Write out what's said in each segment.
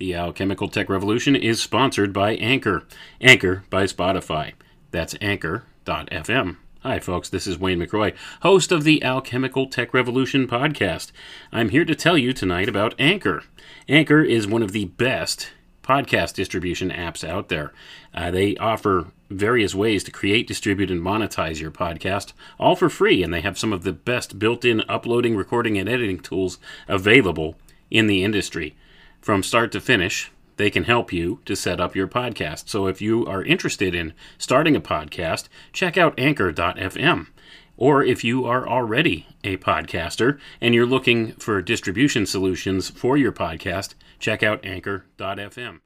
The Alchemical Tech Revolution is sponsored by Anchor. Anchor by Spotify. That's anchor.fm. Hi, folks. This is Wayne McRoy, host of the Alchemical Tech Revolution podcast. I'm here to tell you tonight about Anchor. Anchor is one of the best podcast distribution apps out there. Uh, they offer various ways to create, distribute, and monetize your podcast, all for free, and they have some of the best built in uploading, recording, and editing tools available in the industry. From start to finish, they can help you to set up your podcast. So if you are interested in starting a podcast, check out anchor.fm. Or if you are already a podcaster and you're looking for distribution solutions for your podcast, check out anchor.fm.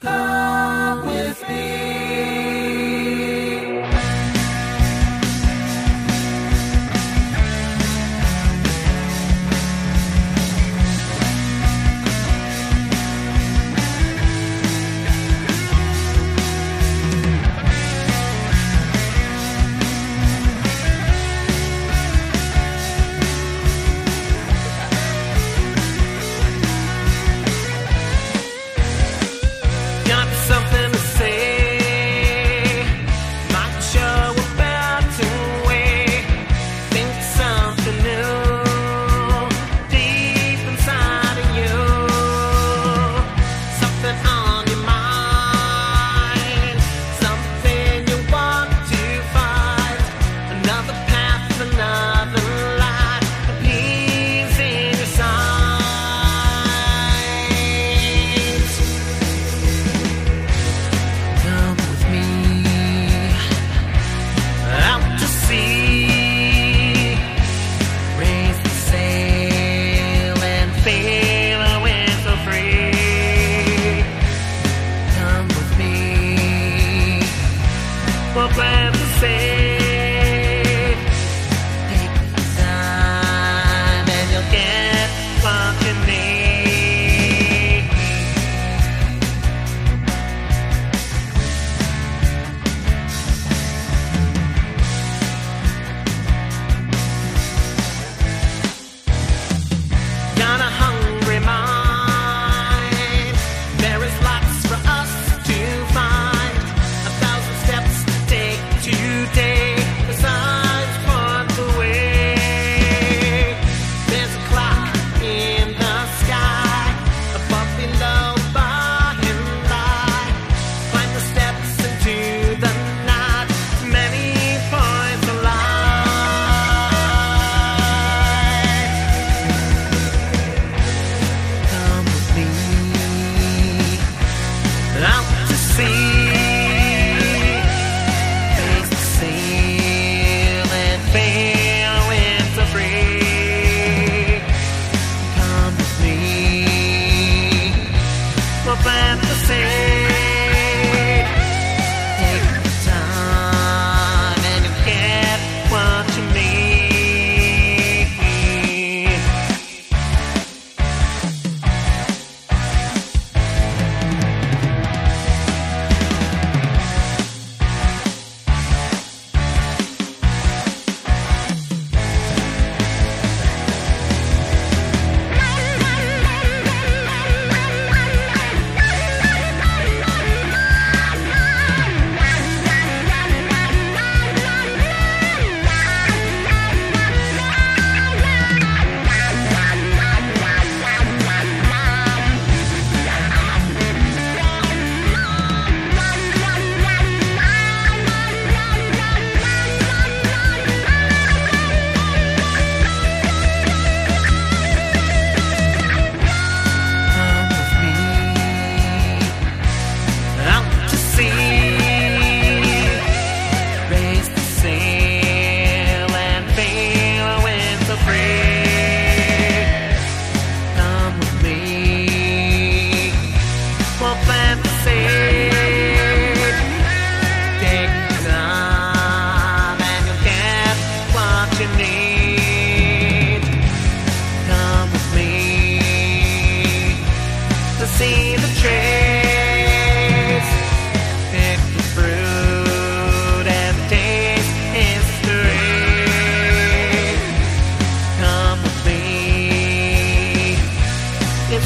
Come with me.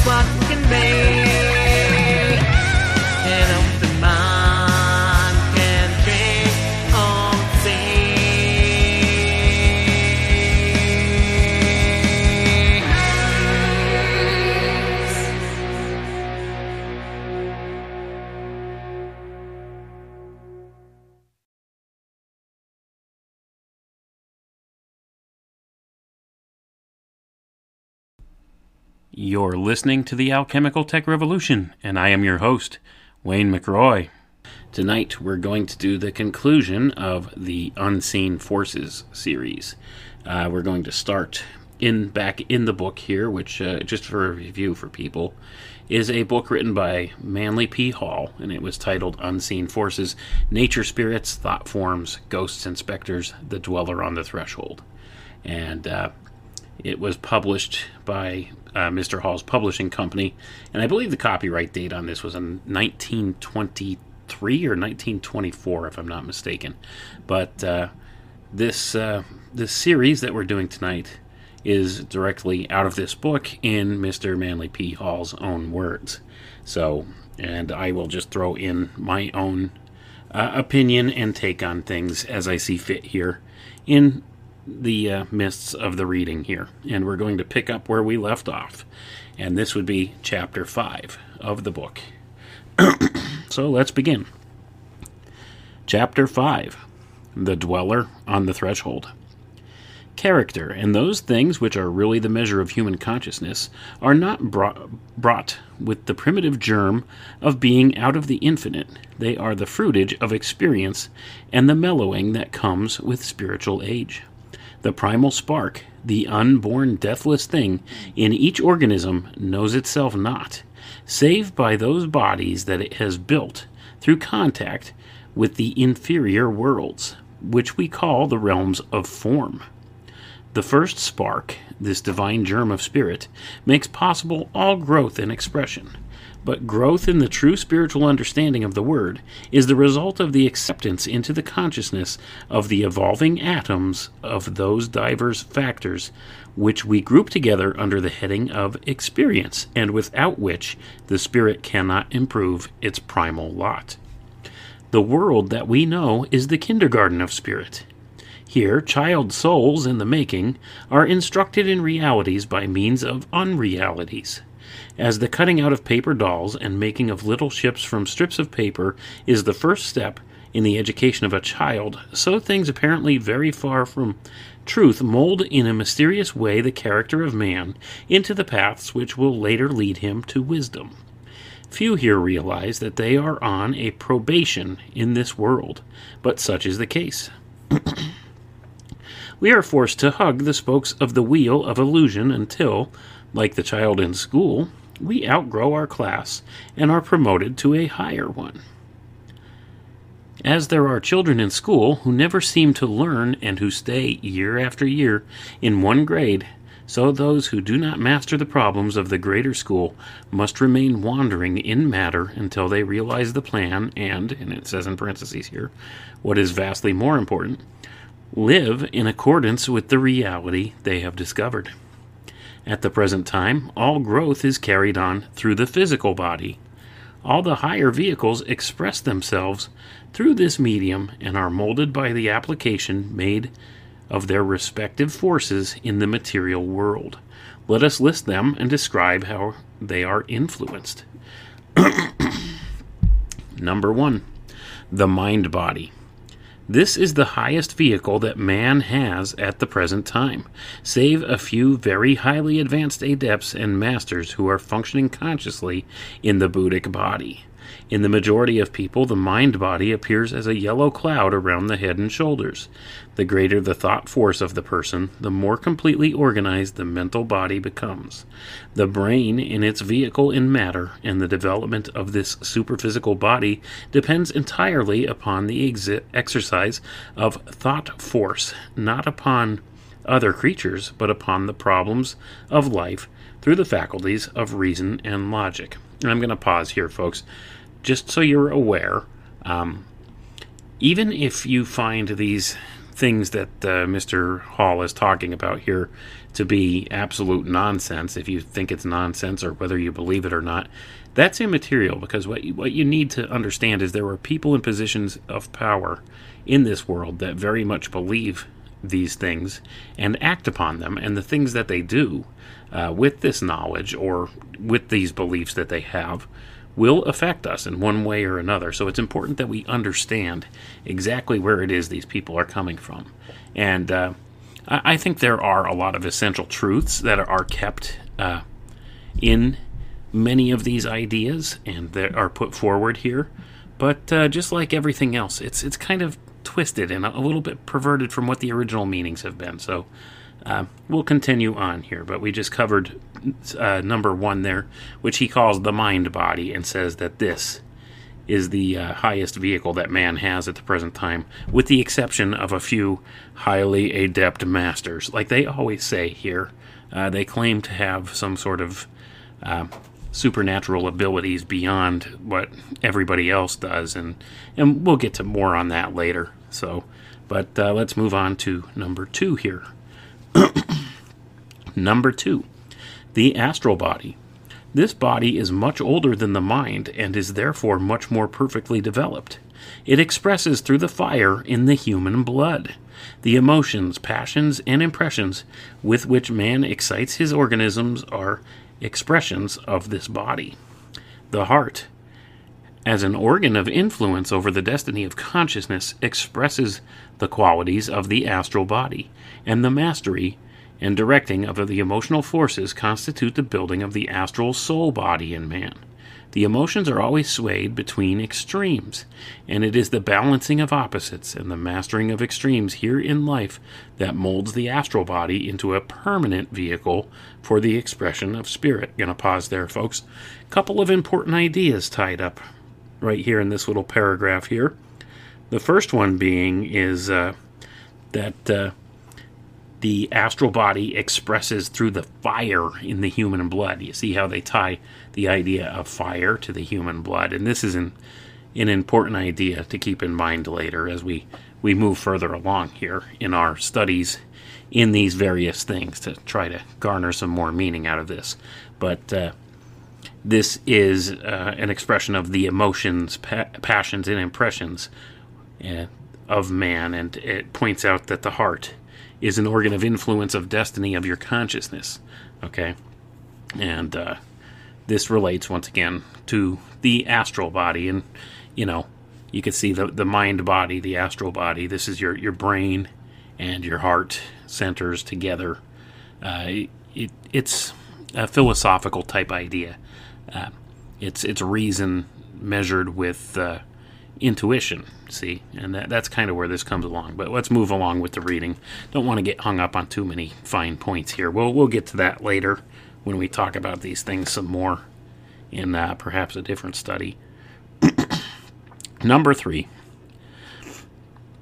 what we can make You're listening to the Alchemical Tech Revolution, and I am your host, Wayne McRoy. Tonight, we're going to do the conclusion of the Unseen Forces series. Uh, we're going to start in back in the book here, which uh, just for a review for people, is a book written by Manly P. Hall, and it was titled Unseen Forces: Nature Spirits, Thought Forms, Ghosts and Specters, The Dweller on the Threshold, and uh, it was published by uh, Mr. Hall's publishing company, and I believe the copyright date on this was in 1923 or 1924, if I'm not mistaken. But uh, this uh, this series that we're doing tonight is directly out of this book in Mr. Manly P. Hall's own words. So, and I will just throw in my own uh, opinion and take on things as I see fit here in the uh, mists of the reading here. And we're going to pick up where we left off. And this would be chapter 5 of the book. so let's begin. Chapter 5 The Dweller on the Threshold. Character and those things which are really the measure of human consciousness are not brought, brought with the primitive germ of being out of the infinite. They are the fruitage of experience and the mellowing that comes with spiritual age. The primal spark, the unborn deathless thing in each organism, knows itself not, save by those bodies that it has built through contact with the inferior worlds, which we call the realms of form. The first spark, this divine germ of spirit, makes possible all growth and expression. But growth in the true spiritual understanding of the word is the result of the acceptance into the consciousness of the evolving atoms of those diverse factors which we group together under the heading of experience, and without which the spirit cannot improve its primal lot. The world that we know is the kindergarten of spirit. Here, child souls in the making are instructed in realities by means of unrealities. As the cutting out of paper dolls and making of little ships from strips of paper is the first step in the education of a child, so things apparently very far from truth mold in a mysterious way the character of man into the paths which will later lead him to wisdom. Few here realize that they are on a probation in this world, but such is the case. we are forced to hug the spokes of the wheel of illusion until, like the child in school, we outgrow our class and are promoted to a higher one. As there are children in school who never seem to learn and who stay year after year in one grade, so those who do not master the problems of the greater school must remain wandering in matter until they realize the plan and, and it says in parentheses here, what is vastly more important, live in accordance with the reality they have discovered. At the present time, all growth is carried on through the physical body. All the higher vehicles express themselves through this medium and are molded by the application made of their respective forces in the material world. Let us list them and describe how they are influenced. Number one, the mind body. This is the highest vehicle that man has at the present time, save a few very highly advanced adepts and masters who are functioning consciously in the Buddhic body. In the majority of people, the mind body appears as a yellow cloud around the head and shoulders. The greater the thought force of the person, the more completely organized the mental body becomes. The brain, in its vehicle in matter, and the development of this superphysical body depends entirely upon the exi- exercise of thought force, not upon other creatures, but upon the problems of life through the faculties of reason and logic. And I'm going to pause here, folks just so you're aware, um, even if you find these things that uh, Mr. Hall is talking about here to be absolute nonsense, if you think it's nonsense or whether you believe it or not, that's immaterial because what you, what you need to understand is there are people in positions of power in this world that very much believe these things and act upon them, and the things that they do uh, with this knowledge or with these beliefs that they have will affect us in one way or another. So it's important that we understand exactly where it is these people are coming from. And uh, I, I, think there are a lot of essential truths that are kept uh, in many of these ideas and that are put forward here. But uh, just like everything else, it's it's kind of twisted and a little bit perverted from what the original meanings have been. So uh, we'll continue on here, but we just covered uh, number one there, which he calls the mind body, and says that this is the uh, highest vehicle that man has at the present time, with the exception of a few highly adept masters. Like they always say here, uh, they claim to have some sort of uh, supernatural abilities beyond what everybody else does, and and we'll get to more on that later. So, but uh, let's move on to number two here. number two, the astral body. This body is much older than the mind and is therefore much more perfectly developed. It expresses through the fire in the human blood the emotions, passions, and impressions with which man excites his organisms are expressions of this body. The heart, as an organ of influence over the destiny of consciousness, expresses the qualities of the astral body, and the mastery and directing of the emotional forces constitute the building of the astral soul body in man. The emotions are always swayed between extremes, and it is the balancing of opposites and the mastering of extremes here in life that molds the astral body into a permanent vehicle for the expression of spirit. Gonna pause there, folks. Couple of important ideas tied up right here in this little paragraph here. The first one being is uh, that uh, the astral body expresses through the fire in the human blood. You see how they tie the idea of fire to the human blood, and this is an an important idea to keep in mind later as we we move further along here in our studies in these various things to try to garner some more meaning out of this. But uh, this is uh, an expression of the emotions, pa- passions, and impressions uh, of man, and it points out that the heart is an organ of influence of destiny of your consciousness. Okay, and uh, this relates once again to the astral body, and you know, you can see the the mind body, the astral body. This is your your brain and your heart centers together. Uh, it, it's a philosophical type idea. Uh, it's it's reason measured with uh, intuition. See, and that, that's kind of where this comes along. But let's move along with the reading. Don't want to get hung up on too many fine points here. We'll we'll get to that later when we talk about these things some more in uh, perhaps a different study. Number three,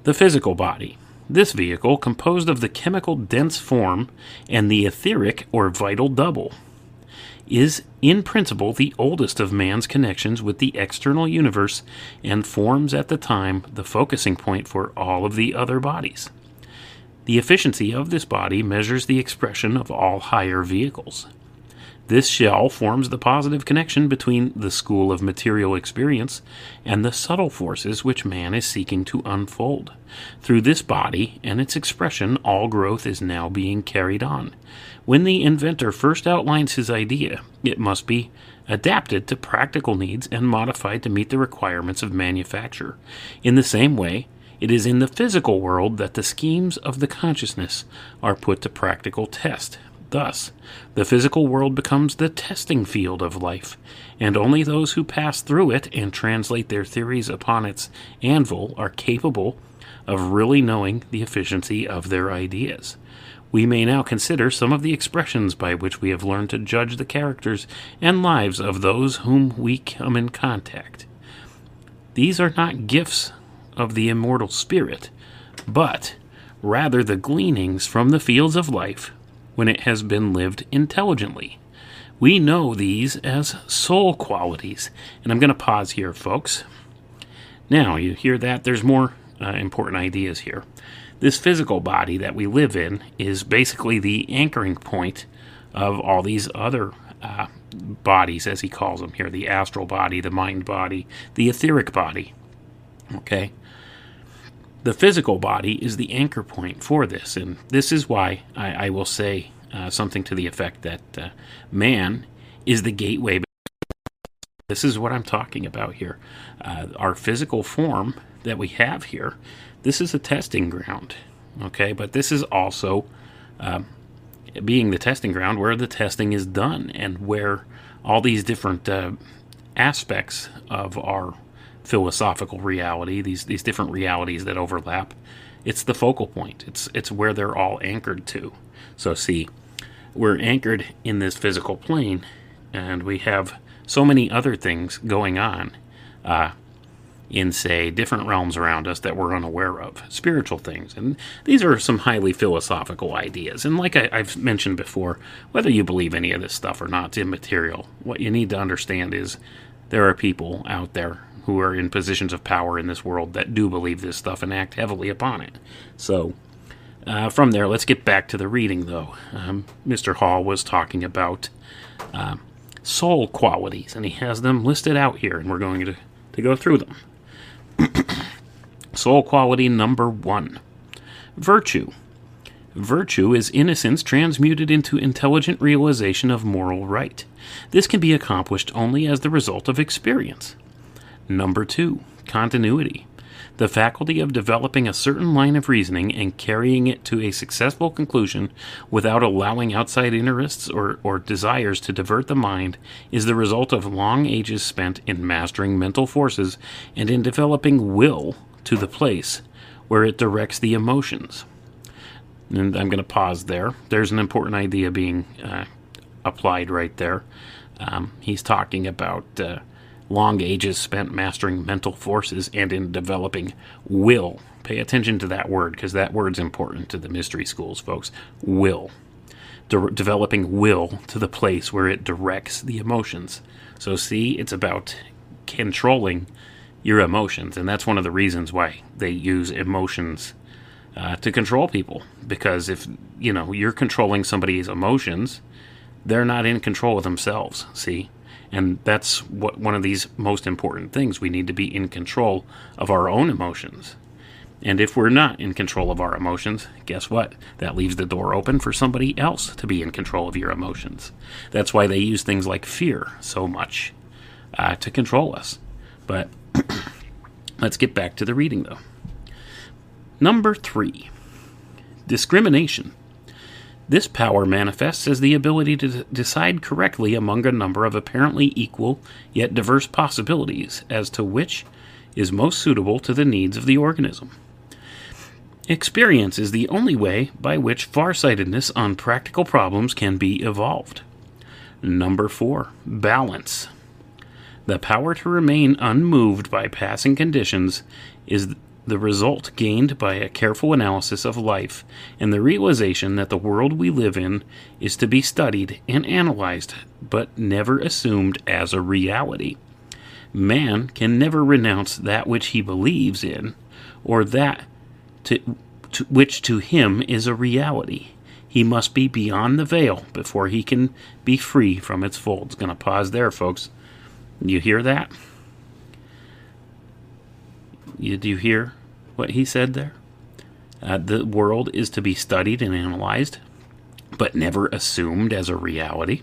the physical body. This vehicle, composed of the chemical dense form and the etheric or vital double, is in principle the oldest of man's connections with the external universe and forms at the time the focusing point for all of the other bodies. The efficiency of this body measures the expression of all higher vehicles. This shell forms the positive connection between the school of material experience and the subtle forces which man is seeking to unfold. Through this body and its expression, all growth is now being carried on. When the inventor first outlines his idea, it must be adapted to practical needs and modified to meet the requirements of manufacture. In the same way, it is in the physical world that the schemes of the consciousness are put to practical test. Thus, the physical world becomes the testing field of life, and only those who pass through it and translate their theories upon its anvil are capable of really knowing the efficiency of their ideas. We may now consider some of the expressions by which we have learned to judge the characters and lives of those whom we come in contact. These are not gifts of the immortal spirit, but rather the gleanings from the fields of life when it has been lived intelligently. We know these as soul qualities. And I'm going to pause here, folks. Now, you hear that? There's more uh, important ideas here. This physical body that we live in is basically the anchoring point of all these other uh, bodies, as he calls them here the astral body, the mind body, the etheric body. Okay? The physical body is the anchor point for this, and this is why I, I will say uh, something to the effect that uh, man is the gateway. This is what I'm talking about here. Uh, our physical form that we have here, this is a testing ground, okay? But this is also um, being the testing ground where the testing is done and where all these different uh, aspects of our philosophical reality, these these different realities that overlap, it's the focal point. It's it's where they're all anchored to. So see, we're anchored in this physical plane, and we have so many other things going on uh, in, say, different realms around us that we're unaware of, spiritual things. And these are some highly philosophical ideas. And like I, I've mentioned before, whether you believe any of this stuff or not, it's immaterial. What you need to understand is there are people out there who are in positions of power in this world that do believe this stuff and act heavily upon it. So, uh, from there, let's get back to the reading, though. Um, Mr. Hall was talking about uh, soul qualities, and he has them listed out here, and we're going to, to go through them. soul quality number one virtue. Virtue is innocence transmuted into intelligent realization of moral right. This can be accomplished only as the result of experience. Number two, continuity. The faculty of developing a certain line of reasoning and carrying it to a successful conclusion without allowing outside interests or, or desires to divert the mind is the result of long ages spent in mastering mental forces and in developing will to the place where it directs the emotions. And I'm going to pause there. There's an important idea being uh, applied right there. Um, he's talking about uh, long ages spent mastering mental forces and in developing will. Pay attention to that word because that word's important to the mystery schools, folks. Will. De- developing will to the place where it directs the emotions. So, see, it's about controlling your emotions, and that's one of the reasons why they use emotions uh, to control people. Because if you know you're controlling somebody's emotions, they're not in control of themselves. See, and that's what one of these most important things. We need to be in control of our own emotions. And if we're not in control of our emotions, guess what? That leaves the door open for somebody else to be in control of your emotions. That's why they use things like fear so much uh, to control us. But let's get back to the reading, though. Number three discrimination. This power manifests as the ability to decide correctly among a number of apparently equal yet diverse possibilities as to which is most suitable to the needs of the organism. Experience is the only way by which farsightedness on practical problems can be evolved. Number 4. Balance. The power to remain unmoved by passing conditions is the result gained by a careful analysis of life and the realization that the world we live in is to be studied and analyzed, but never assumed as a reality. Man can never renounce that which he believes in, or that to, to, which to him is a reality. He must be beyond the veil before he can be free from its folds. Gonna pause there, folks. You hear that? You, do you hear what he said there? Uh, the world is to be studied and analyzed, but never assumed as a reality.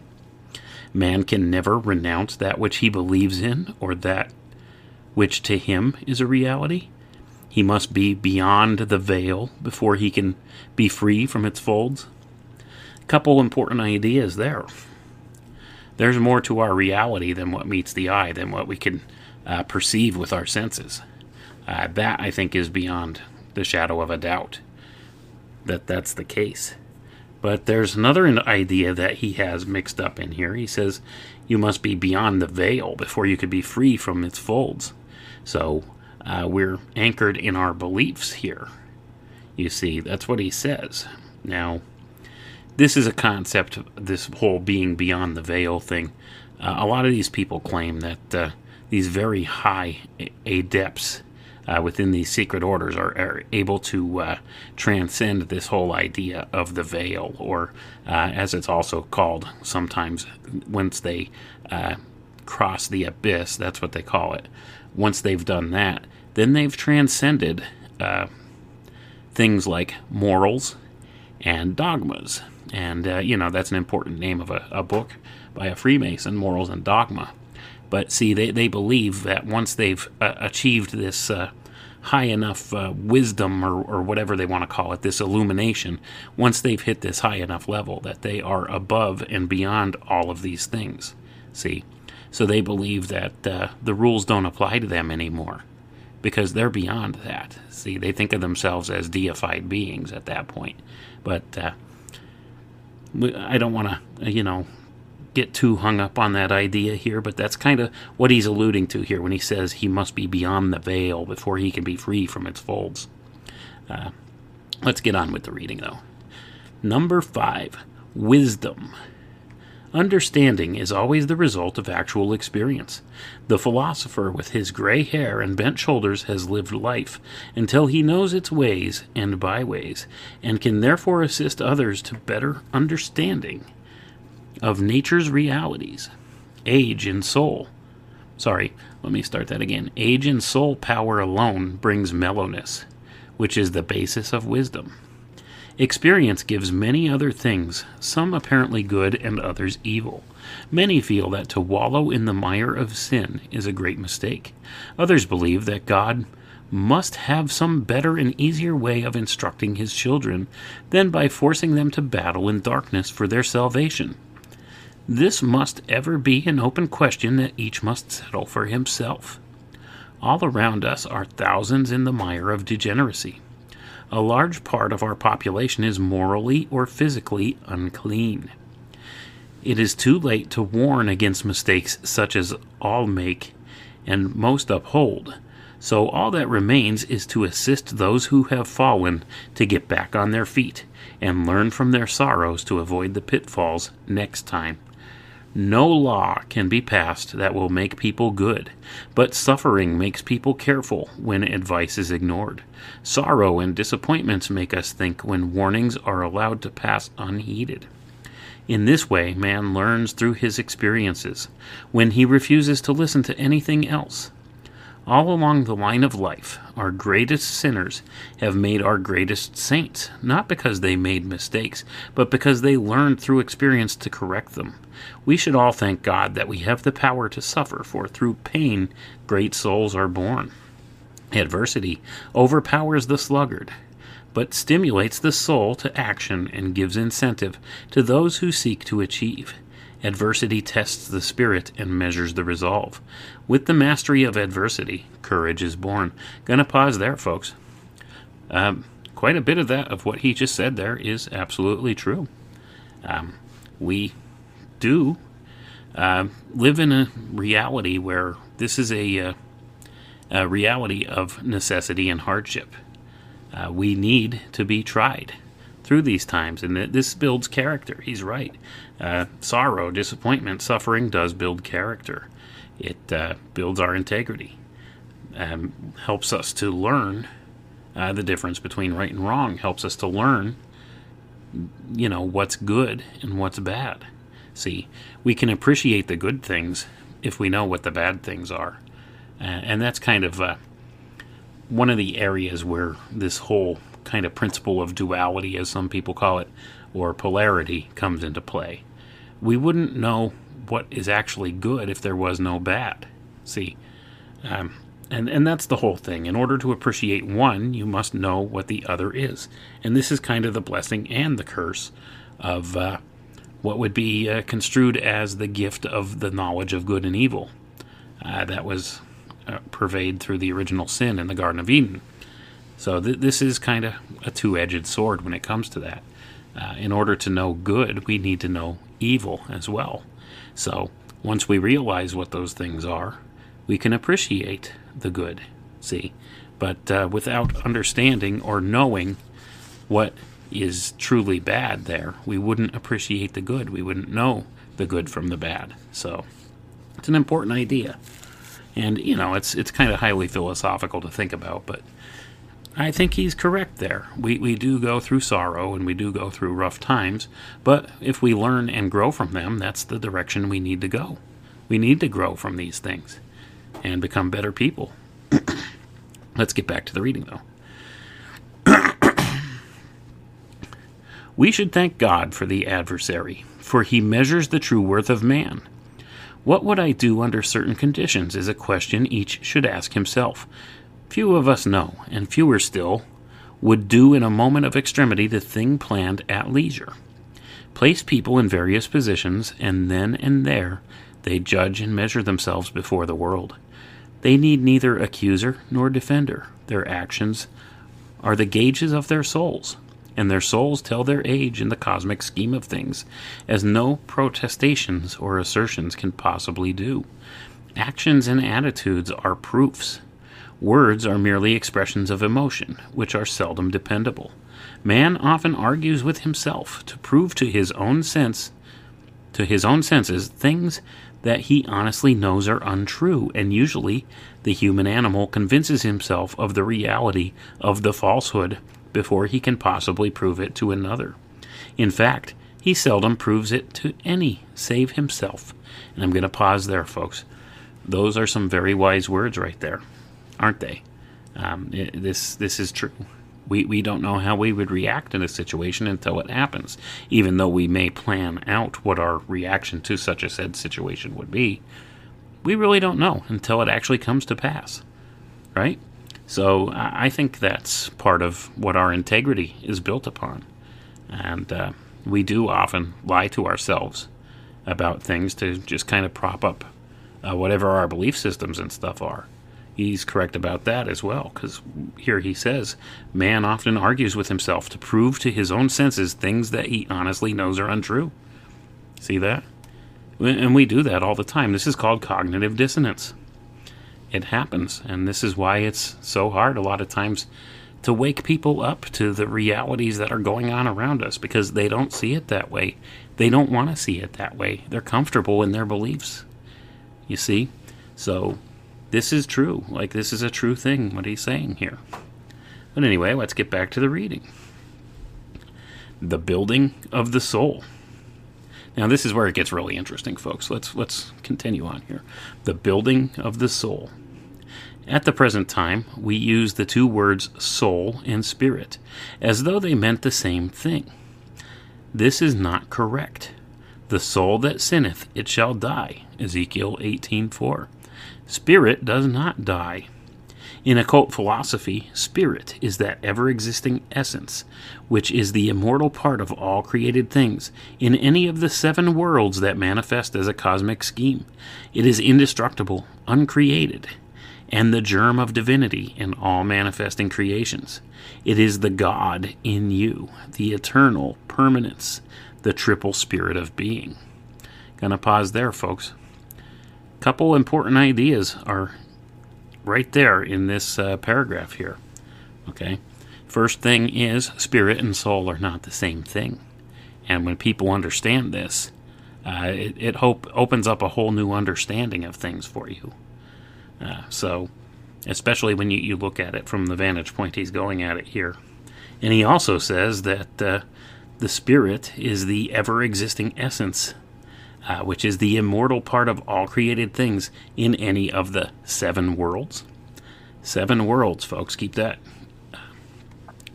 Man can never renounce that which he believes in or that which to him is a reality. He must be beyond the veil before he can be free from its folds. A couple important ideas there. There's more to our reality than what meets the eye, than what we can uh, perceive with our senses. Uh, that I think is beyond the shadow of a doubt that that's the case. But there's another idea that he has mixed up in here. He says you must be beyond the veil before you could be free from its folds. So uh, we're anchored in our beliefs here. You see, that's what he says. Now, this is a concept, this whole being beyond the veil thing. Uh, a lot of these people claim that uh, these very high adepts uh, within these secret orders are, are able to uh, transcend this whole idea of the veil, or uh, as it's also called sometimes, once they uh, cross the abyss, that's what they call it. Once they've done that, then they've transcended uh, things like morals and dogmas. And, you know, that's an important name of a, a book by a Freemason, Morals and Dogma. But see, they, they believe that once they've uh, achieved this uh, high enough uh, wisdom or, or whatever they want to call it, this illumination, once they've hit this high enough level that they are above and beyond all of these things. See? So they believe that uh, the rules don't apply to them anymore because they're beyond that. See, they think of themselves as deified beings at that point. But uh, I don't want to, you know, get too hung up on that idea here, but that's kind of what he's alluding to here when he says he must be beyond the veil before he can be free from its folds. Uh, let's get on with the reading, though. Number five, wisdom. Understanding is always the result of actual experience. The philosopher with his gray hair and bent shoulders has lived life until he knows its ways and byways, and can therefore assist others to better understanding of nature's realities. Age and soul. Sorry, let me start that again. Age and soul power alone brings mellowness, which is the basis of wisdom. Experience gives many other things, some apparently good and others evil. Many feel that to wallow in the mire of sin is a great mistake. Others believe that God must have some better and easier way of instructing his children than by forcing them to battle in darkness for their salvation. This must ever be an open question that each must settle for himself. All around us are thousands in the mire of degeneracy a large part of our population is morally or physically unclean. It is too late to warn against mistakes such as all make and most uphold. So all that remains is to assist those who have fallen to get back on their feet and learn from their sorrows to avoid the pitfalls next time. No law can be passed that will make people good, but suffering makes people careful when advice is ignored. Sorrow and disappointments make us think when warnings are allowed to pass unheeded. In this way, man learns through his experiences when he refuses to listen to anything else. All along the line of life, our greatest sinners have made our greatest saints, not because they made mistakes, but because they learned through experience to correct them. We should all thank God that we have the power to suffer, for through pain great souls are born. Adversity overpowers the sluggard, but stimulates the soul to action and gives incentive to those who seek to achieve. Adversity tests the spirit and measures the resolve. With the mastery of adversity, courage is born. Gonna pause there, folks. Um, quite a bit of that, of what he just said there, is absolutely true. Um, we do uh, live in a reality where this is a, uh, a reality of necessity and hardship. Uh, we need to be tried through these times, and this builds character. He's right. Uh, sorrow, disappointment, suffering does build character. It uh, builds our integrity, um, helps us to learn uh, the difference between right and wrong, helps us to learn, you know, what's good and what's bad. See, we can appreciate the good things if we know what the bad things are. and that's kind of uh, one of the areas where this whole kind of principle of duality, as some people call it, or polarity, comes into play. We wouldn't know what is actually good if there was no bad. See, um, and and that's the whole thing. In order to appreciate one, you must know what the other is, and this is kind of the blessing and the curse of uh, what would be uh, construed as the gift of the knowledge of good and evil. Uh, that was uh, pervade through the original sin in the Garden of Eden. So th- this is kind of a two-edged sword when it comes to that. Uh, in order to know good, we need to know evil as well. So once we realize what those things are, we can appreciate the good. See, but uh, without understanding or knowing what is truly bad, there we wouldn't appreciate the good. We wouldn't know the good from the bad. So it's an important idea, and you know it's it's kind of highly philosophical to think about, but I think he's correct there. We, we do go through sorrow and we do go through rough times, but if we learn and grow from them, that's the direction we need to go. We need to grow from these things and become better people. Let's get back to the reading, though. we should thank God for the adversary, for he measures the true worth of man. What would I do under certain conditions is a question each should ask himself. Few of us know, and fewer still would do in a moment of extremity the thing planned at leisure. Place people in various positions, and then and there they judge and measure themselves before the world. They need neither accuser nor defender. Their actions are the gauges of their souls, and their souls tell their age in the cosmic scheme of things, as no protestations or assertions can possibly do. Actions and attitudes are proofs. Words are merely expressions of emotion, which are seldom dependable. Man often argues with himself to prove to his own sense to his own senses things that he honestly knows are untrue, and usually the human animal convinces himself of the reality of the falsehood before he can possibly prove it to another. In fact, he seldom proves it to any save himself. And I'm going to pause there, folks. Those are some very wise words right there, aren't they? Um, it, this this is true. We, we don't know how we would react in a situation until it happens, even though we may plan out what our reaction to such a said situation would be. We really don't know until it actually comes to pass, right? So I think that's part of what our integrity is built upon. And uh, we do often lie to ourselves about things to just kind of prop up uh, whatever our belief systems and stuff are. He's correct about that as well, because here he says, Man often argues with himself to prove to his own senses things that he honestly knows are untrue. See that? And we do that all the time. This is called cognitive dissonance. It happens, and this is why it's so hard a lot of times to wake people up to the realities that are going on around us because they don't see it that way. They don't want to see it that way. They're comfortable in their beliefs. You see? So, this is true. Like, this is a true thing, what he's saying here. But anyway, let's get back to the reading. The building of the soul. Now, this is where it gets really interesting, folks. Let's let's continue on here. The building of the soul. At the present time, we use the two words soul and spirit as though they meant the same thing. This is not correct. The soul that sinneth, it shall die. Ezekiel 18:4. Spirit does not die. In occult philosophy, spirit is that ever existing essence, which is the immortal part of all created things in any of the seven worlds that manifest as a cosmic scheme. It is indestructible, uncreated, and the germ of divinity in all manifesting creations. It is the God in you, the eternal permanence, the triple spirit of being. Gonna pause there, folks. Couple important ideas are right there in this uh, paragraph here. Okay. First thing is spirit and soul are not the same thing. And when people understand this, uh, it, it hope opens up a whole new understanding of things for you. Uh, so, especially when you, you look at it from the vantage point he's going at it here. And he also says that uh, the spirit is the ever existing essence, uh, which is the immortal part of all created things in any of the seven worlds. Seven worlds, folks. Keep that.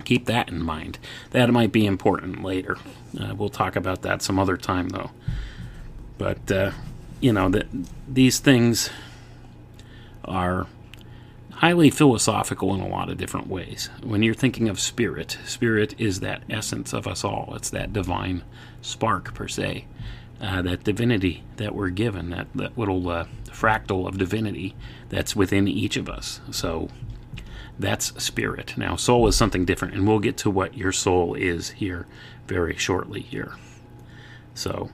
Keep that in mind. That might be important later. Uh, we'll talk about that some other time, though. But uh, you know that these things are highly philosophical in a lot of different ways. When you're thinking of spirit, spirit is that essence of us all. It's that divine spark, per se, uh, that divinity that we're given, that, that little uh, fractal of divinity that's within each of us. So that's spirit. Now, soul is something different, and we'll get to what your soul is here very shortly here. So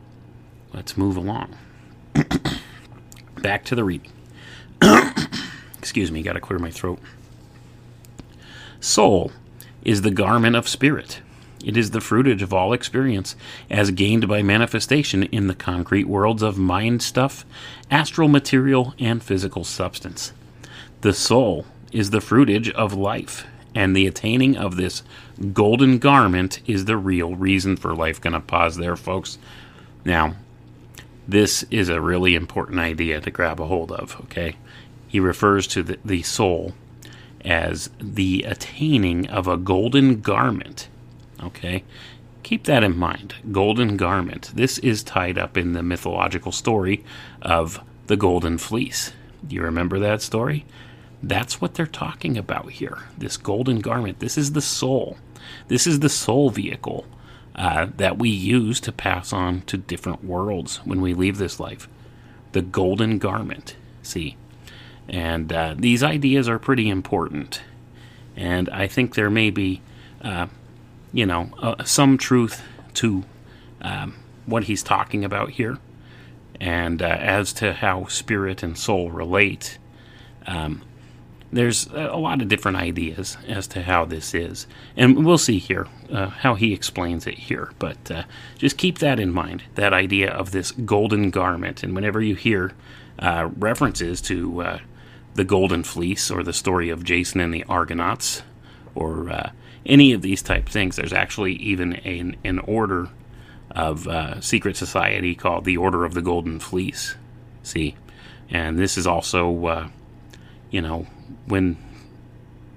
let's move along. Back to the reading. Excuse me, got to clear my throat. Soul is the garment of spirit. It is the fruitage of all experience, as gained by manifestation in the concrete worlds of mind stuff, astral material, and physical substance. The soul is the fruitage of life, and the attaining of this golden garment is the real reason for life. Gonna pause there, folks. Now, this is a really important idea to grab a hold of, okay? He refers to the, the soul as the attaining of a golden garment, okay? Keep that in mind. Golden garment. This is tied up in the mythological story of the Golden Fleece. You remember that story? That's what they're talking about here. This golden garment. This is the soul. This is the soul vehicle uh, that we use to pass on to different worlds when we leave this life. The golden garment. See? And uh, these ideas are pretty important. And I think there may be, uh, you know, uh, some truth to um, what he's talking about here. And uh, as to how spirit and soul relate, um, there's a lot of different ideas as to how this is. And we'll see here uh, how he explains it here. But uh, just keep that in mind that idea of this golden garment. And whenever you hear uh, references to uh, the golden fleece or the story of Jason and the Argonauts or uh, any of these type things, there's actually even an, an order of uh, secret society called the Order of the Golden Fleece. See? And this is also you know, when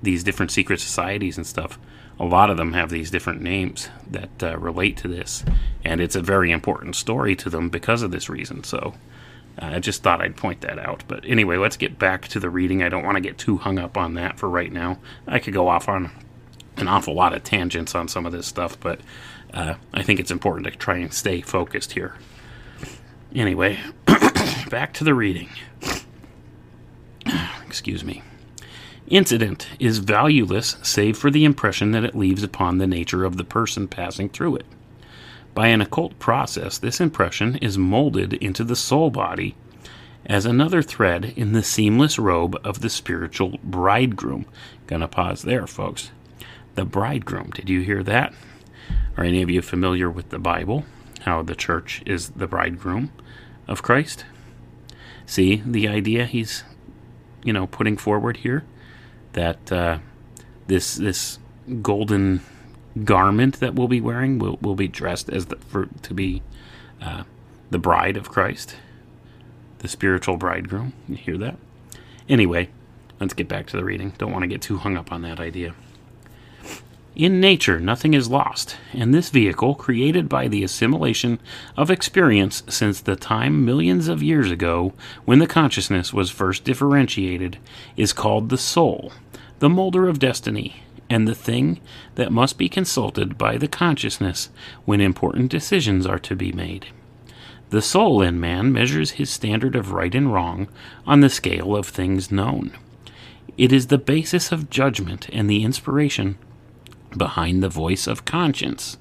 these different secret societies and stuff, a lot of them have these different names that uh, relate to this, and it's a very important story to them because of this reason. So uh, I just thought I'd point that out. But anyway, let's get back to the reading. I don't want to get too hung up on that for right now. I could go off on an awful lot of tangents on some of this stuff, but uh, I think it's important to try and stay focused here. Anyway, back to the reading. Excuse me. Incident is valueless save for the impression that it leaves upon the nature of the person passing through it. By an occult process, this impression is molded into the soul body as another thread in the seamless robe of the spiritual bridegroom. Gonna pause there, folks. The bridegroom, did you hear that? Are any of you familiar with the Bible? How the church is the bridegroom of Christ? See the idea he's, you know, putting forward here? That uh, this this golden garment that we'll be wearing will will be dressed as the for to be uh, the bride of Christ, the spiritual bridegroom. You hear that? Anyway, let's get back to the reading. Don't want to get too hung up on that idea. In nature, nothing is lost, and this vehicle, created by the assimilation of experience since the time millions of years ago when the consciousness was first differentiated, is called the soul, the molder of destiny, and the thing that must be consulted by the consciousness when important decisions are to be made. The soul in man measures his standard of right and wrong on the scale of things known. It is the basis of judgment and the inspiration behind the voice of conscience.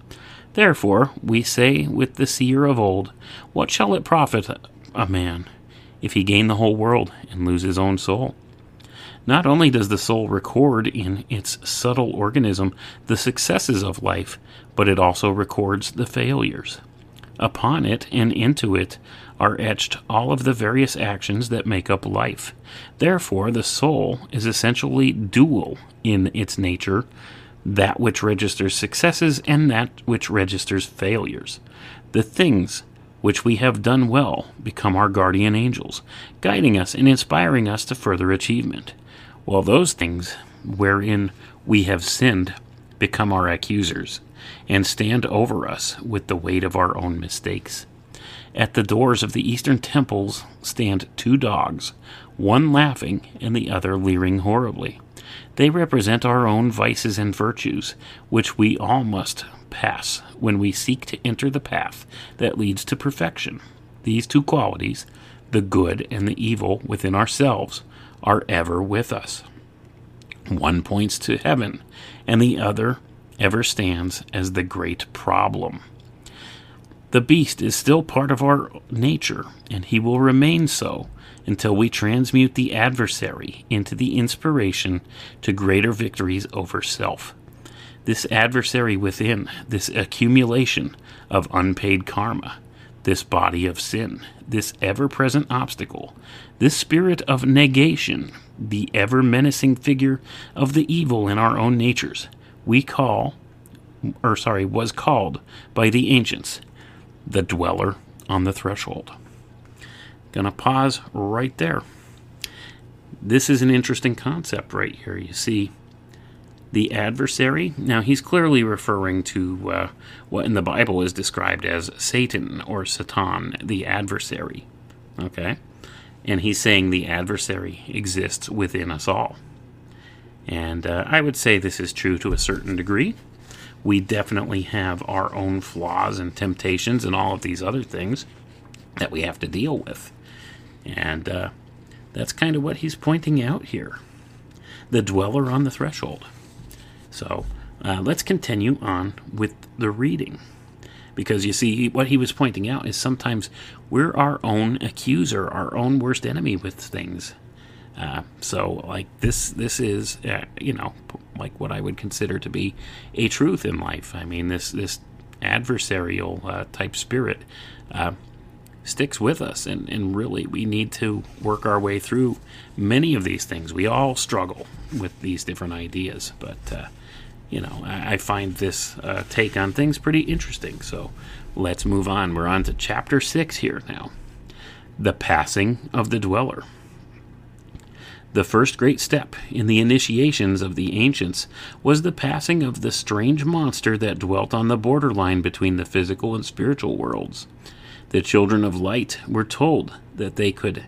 Therefore, we say with the seer of old, What shall it profit a man if he gain the whole world and lose his own soul? Not only does the soul record in its subtle organism the successes of life, but it also records the failures. Upon it and into it are etched all of the various actions that make up life. Therefore, the soul is essentially dual in its nature that which registers successes and that which registers failures. The things which we have done well become our guardian angels, guiding us and inspiring us to further achievement, while those things wherein we have sinned become our accusers and stand over us with the weight of our own mistakes. At the doors of the eastern temples stand two dogs, one laughing and the other leering horribly. They represent our own vices and virtues, which we all must pass when we seek to enter the path that leads to perfection. These two qualities, the good and the evil within ourselves, are ever with us. One points to heaven, and the other ever stands as the great problem. The beast is still part of our nature, and he will remain so until we transmute the adversary into the inspiration to greater victories over self. This adversary within, this accumulation of unpaid karma, this body of sin, this ever present obstacle, this spirit of negation, the ever menacing figure of the evil in our own natures, we call, or sorry, was called by the ancients, the dweller on the threshold. Gonna pause right there. This is an interesting concept right here. You see, the adversary. Now, he's clearly referring to uh, what in the Bible is described as Satan or Satan, the adversary. Okay? And he's saying the adversary exists within us all. And uh, I would say this is true to a certain degree. We definitely have our own flaws and temptations and all of these other things that we have to deal with. And uh, that's kind of what he's pointing out here the dweller on the threshold. So uh, let's continue on with the reading. Because you see, what he was pointing out is sometimes we're our own accuser, our own worst enemy with things. Uh, so, like this, this is uh, you know like what I would consider to be a truth in life. I mean, this this adversarial uh, type spirit uh, sticks with us, and and really we need to work our way through many of these things. We all struggle with these different ideas, but uh, you know I, I find this uh, take on things pretty interesting. So let's move on. We're on to chapter six here now. The passing of the dweller. The first great step in the initiations of the ancients was the passing of the strange monster that dwelt on the borderline between the physical and spiritual worlds. The children of light were told that they could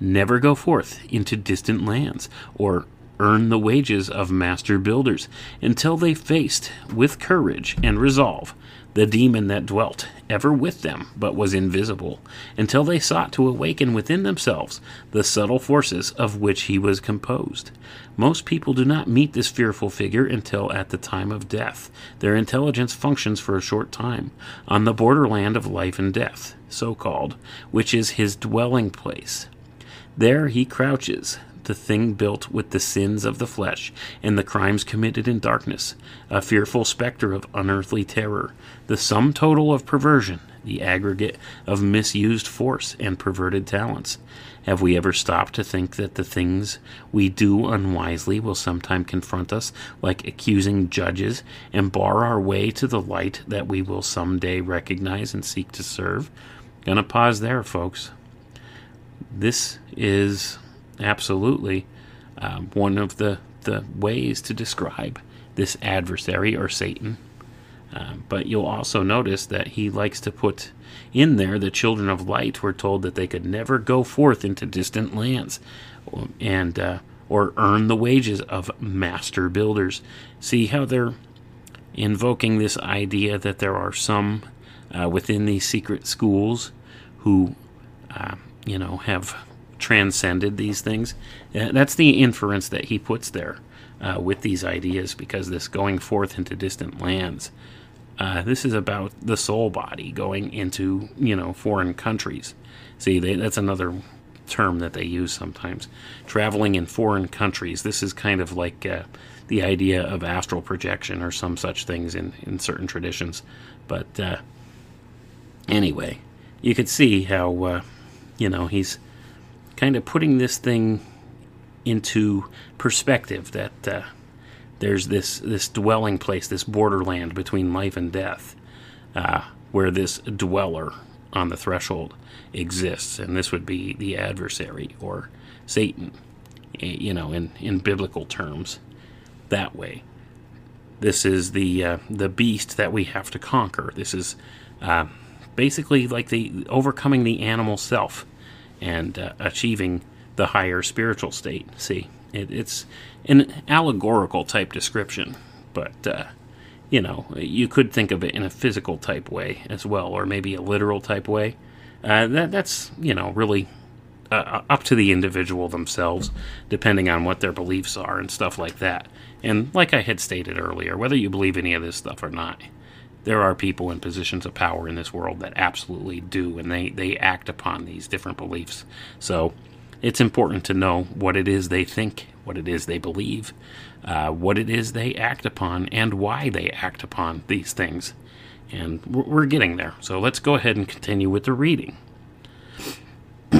never go forth into distant lands or earn the wages of master builders until they faced with courage and resolve the demon that dwelt ever with them but was invisible, until they sought to awaken within themselves the subtle forces of which he was composed. Most people do not meet this fearful figure until at the time of death. Their intelligence functions for a short time on the borderland of life and death, so called, which is his dwelling place. There he crouches, the thing built with the sins of the flesh and the crimes committed in darkness, a fearful spectre of unearthly terror, the sum total of perversion, the aggregate of misused force and perverted talents. Have we ever stopped to think that the things we do unwisely will sometime confront us like accusing judges and bar our way to the light that we will some day recognize and seek to serve? Gonna pause there, folks. This is absolutely um, one of the, the ways to describe this adversary or Satan. Uh, but you'll also notice that he likes to put in there the children of light were told that they could never go forth into distant lands and uh, or earn the wages of master builders. See how they're invoking this idea that there are some uh, within these secret schools who, uh, you know, have transcended these things. Uh, that's the inference that he puts there uh, with these ideas, because this going forth into distant lands, uh, this is about the soul body going into you know foreign countries. See, they, that's another term that they use sometimes. Traveling in foreign countries. This is kind of like uh, the idea of astral projection or some such things in in certain traditions. But uh, anyway, you could see how uh, you know he's kind of putting this thing into perspective that uh, there's this this dwelling place, this borderland between life and death, uh, where this dweller on the threshold exists, and this would be the adversary or Satan, you know, in in biblical terms, that way. This is the uh, the beast that we have to conquer. This is uh, basically like the overcoming the animal self and uh, achieving the higher spiritual state. See, it, it's an allegorical type description, but uh, you know, you could think of it in a physical type way as well, or maybe a literal type way. Uh, that that's you know really uh, up to the individual themselves, depending on what their beliefs are and stuff like that. And like I had stated earlier, whether you believe any of this stuff or not, there are people in positions of power in this world that absolutely do, and they, they act upon these different beliefs. So it's important to know what it is they think, what it is they believe, uh, what it is they act upon, and why they act upon these things. And we're getting there. So let's go ahead and continue with the reading.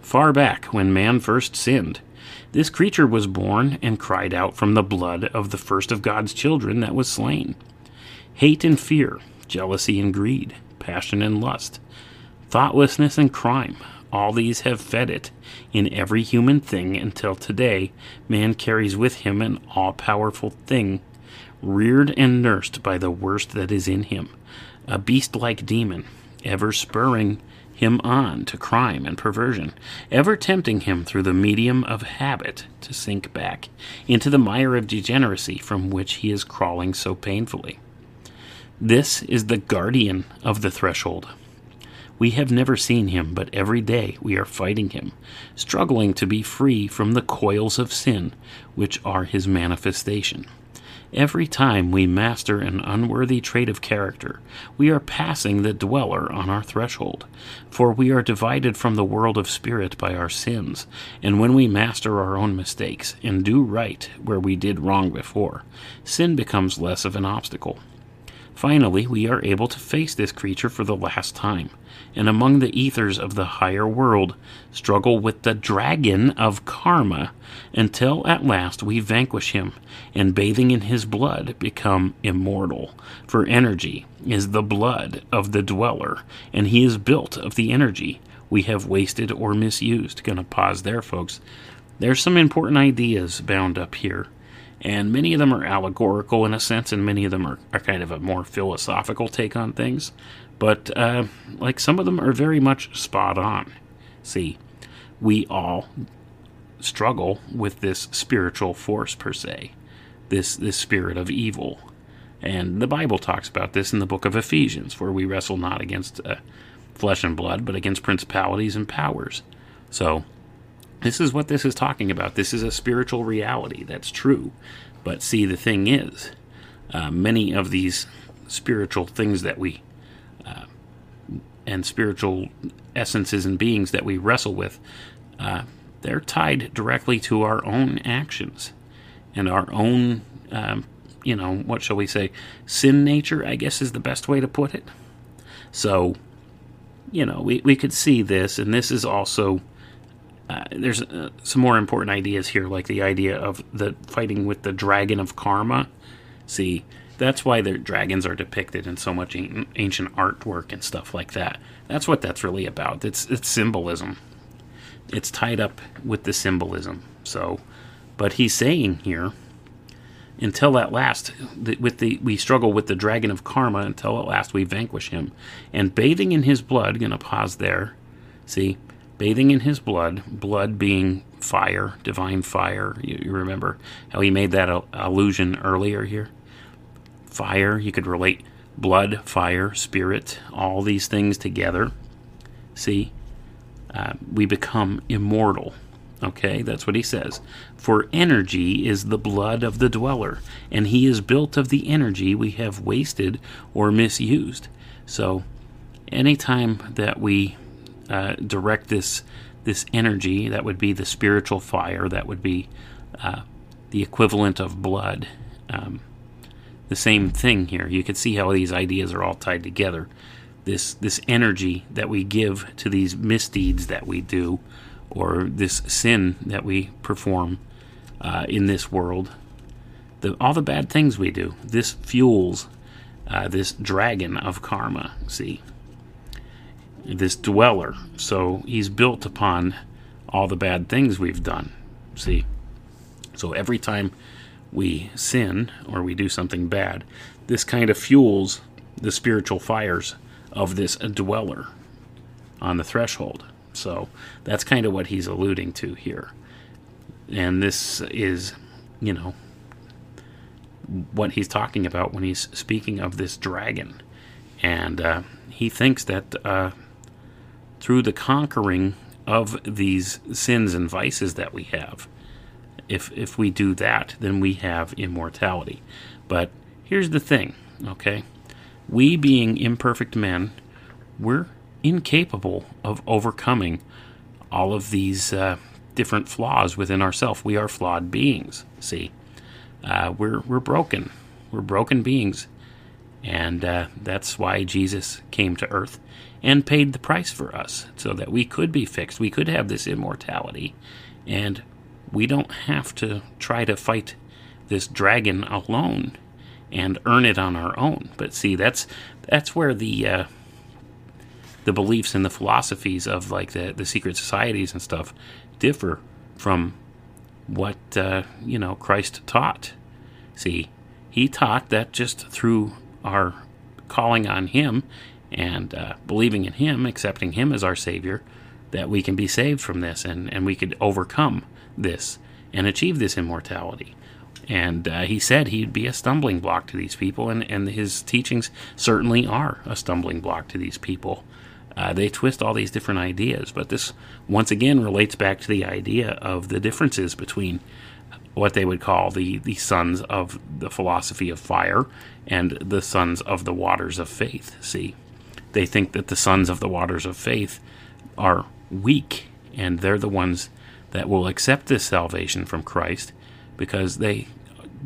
Far back, when man first sinned, this creature was born and cried out from the blood of the first of God's children that was slain hate and fear, jealousy and greed, passion and lust, thoughtlessness and crime. All these have fed it in every human thing until today man carries with him an all powerful thing, reared and nursed by the worst that is in him, a beast like demon, ever spurring him on to crime and perversion, ever tempting him through the medium of habit to sink back into the mire of degeneracy from which he is crawling so painfully. This is the guardian of the threshold. We have never seen him, but every day we are fighting him, struggling to be free from the coils of sin, which are his manifestation. Every time we master an unworthy trait of character, we are passing the dweller on our threshold, for we are divided from the world of spirit by our sins, and when we master our own mistakes and do right where we did wrong before, sin becomes less of an obstacle. Finally, we are able to face this creature for the last time, and among the ethers of the higher world, struggle with the dragon of karma until at last we vanquish him, and bathing in his blood, become immortal. For energy is the blood of the dweller, and he is built of the energy we have wasted or misused. Gonna pause there, folks. There's some important ideas bound up here and many of them are allegorical in a sense, and many of them are, are kind of a more philosophical take on things. But uh, like some of them are very much spot on. See, we all struggle with this spiritual force per se, this this spirit of evil, and the Bible talks about this in the book of Ephesians, where we wrestle not against uh, flesh and blood, but against principalities and powers. So this is what this is talking about. This is a spiritual reality. That's true. But see, the thing is, uh, many of these spiritual things that we and spiritual essences and beings that we wrestle with, uh, they're tied directly to our own actions and our own, um, you know, what shall we say, sin nature, I guess is the best way to put it. So, you know, we, we could see this, and this is also uh, there's uh, some more important ideas here, like the idea of the fighting with the dragon of karma. See, that's why the dragons are depicted in so much ancient artwork and stuff like that. That's what that's really about. It's it's symbolism. It's tied up with the symbolism. So, but he's saying here, until at last, with the we struggle with the dragon of karma until at last we vanquish him, and bathing in his blood. Gonna pause there. See, bathing in his blood, blood being fire, divine fire. You, you remember how he made that allusion earlier here? Fire, you could relate blood, fire, spirit, all these things together. See, uh, we become immortal. Okay, that's what he says. For energy is the blood of the dweller, and he is built of the energy we have wasted or misused. So, anytime that we uh, direct this this energy that would be the spiritual fire that would be uh, the equivalent of blood um, the same thing here you can see how these ideas are all tied together this this energy that we give to these misdeeds that we do or this sin that we perform uh, in this world the, all the bad things we do this fuels uh, this dragon of karma see this dweller. So he's built upon all the bad things we've done. See? So every time we sin or we do something bad, this kind of fuels the spiritual fires of this dweller on the threshold. So that's kind of what he's alluding to here. And this is, you know, what he's talking about when he's speaking of this dragon. And uh, he thinks that uh, through the conquering of these sins and vices that we have. If if we do that, then we have immortality. But here's the thing, okay? We being imperfect men, we're incapable of overcoming all of these uh, different flaws within ourselves. We are flawed beings. See, uh, we're we're broken. We're broken beings, and uh, that's why Jesus came to earth and paid the price for us so that we could be fixed. We could have this immortality. And we don't have to try to fight this dragon alone and earn it on our own. But see, that's that's where the uh, the beliefs and the philosophies of like the the secret societies and stuff differ from what uh, you know Christ taught. See, he taught that just through our calling on Him and uh, believing in Him, accepting Him as our Savior, that we can be saved from this and, and we could overcome this and achieve this immortality. And uh, he said he'd be a stumbling block to these people, and, and his teachings certainly are a stumbling block to these people. Uh, they twist all these different ideas, but this once again relates back to the idea of the differences between what they would call the, the sons of the philosophy of fire and the sons of the waters of faith. See, they think that the sons of the waters of faith are weak, and they're the ones that will accept this salvation from Christ because they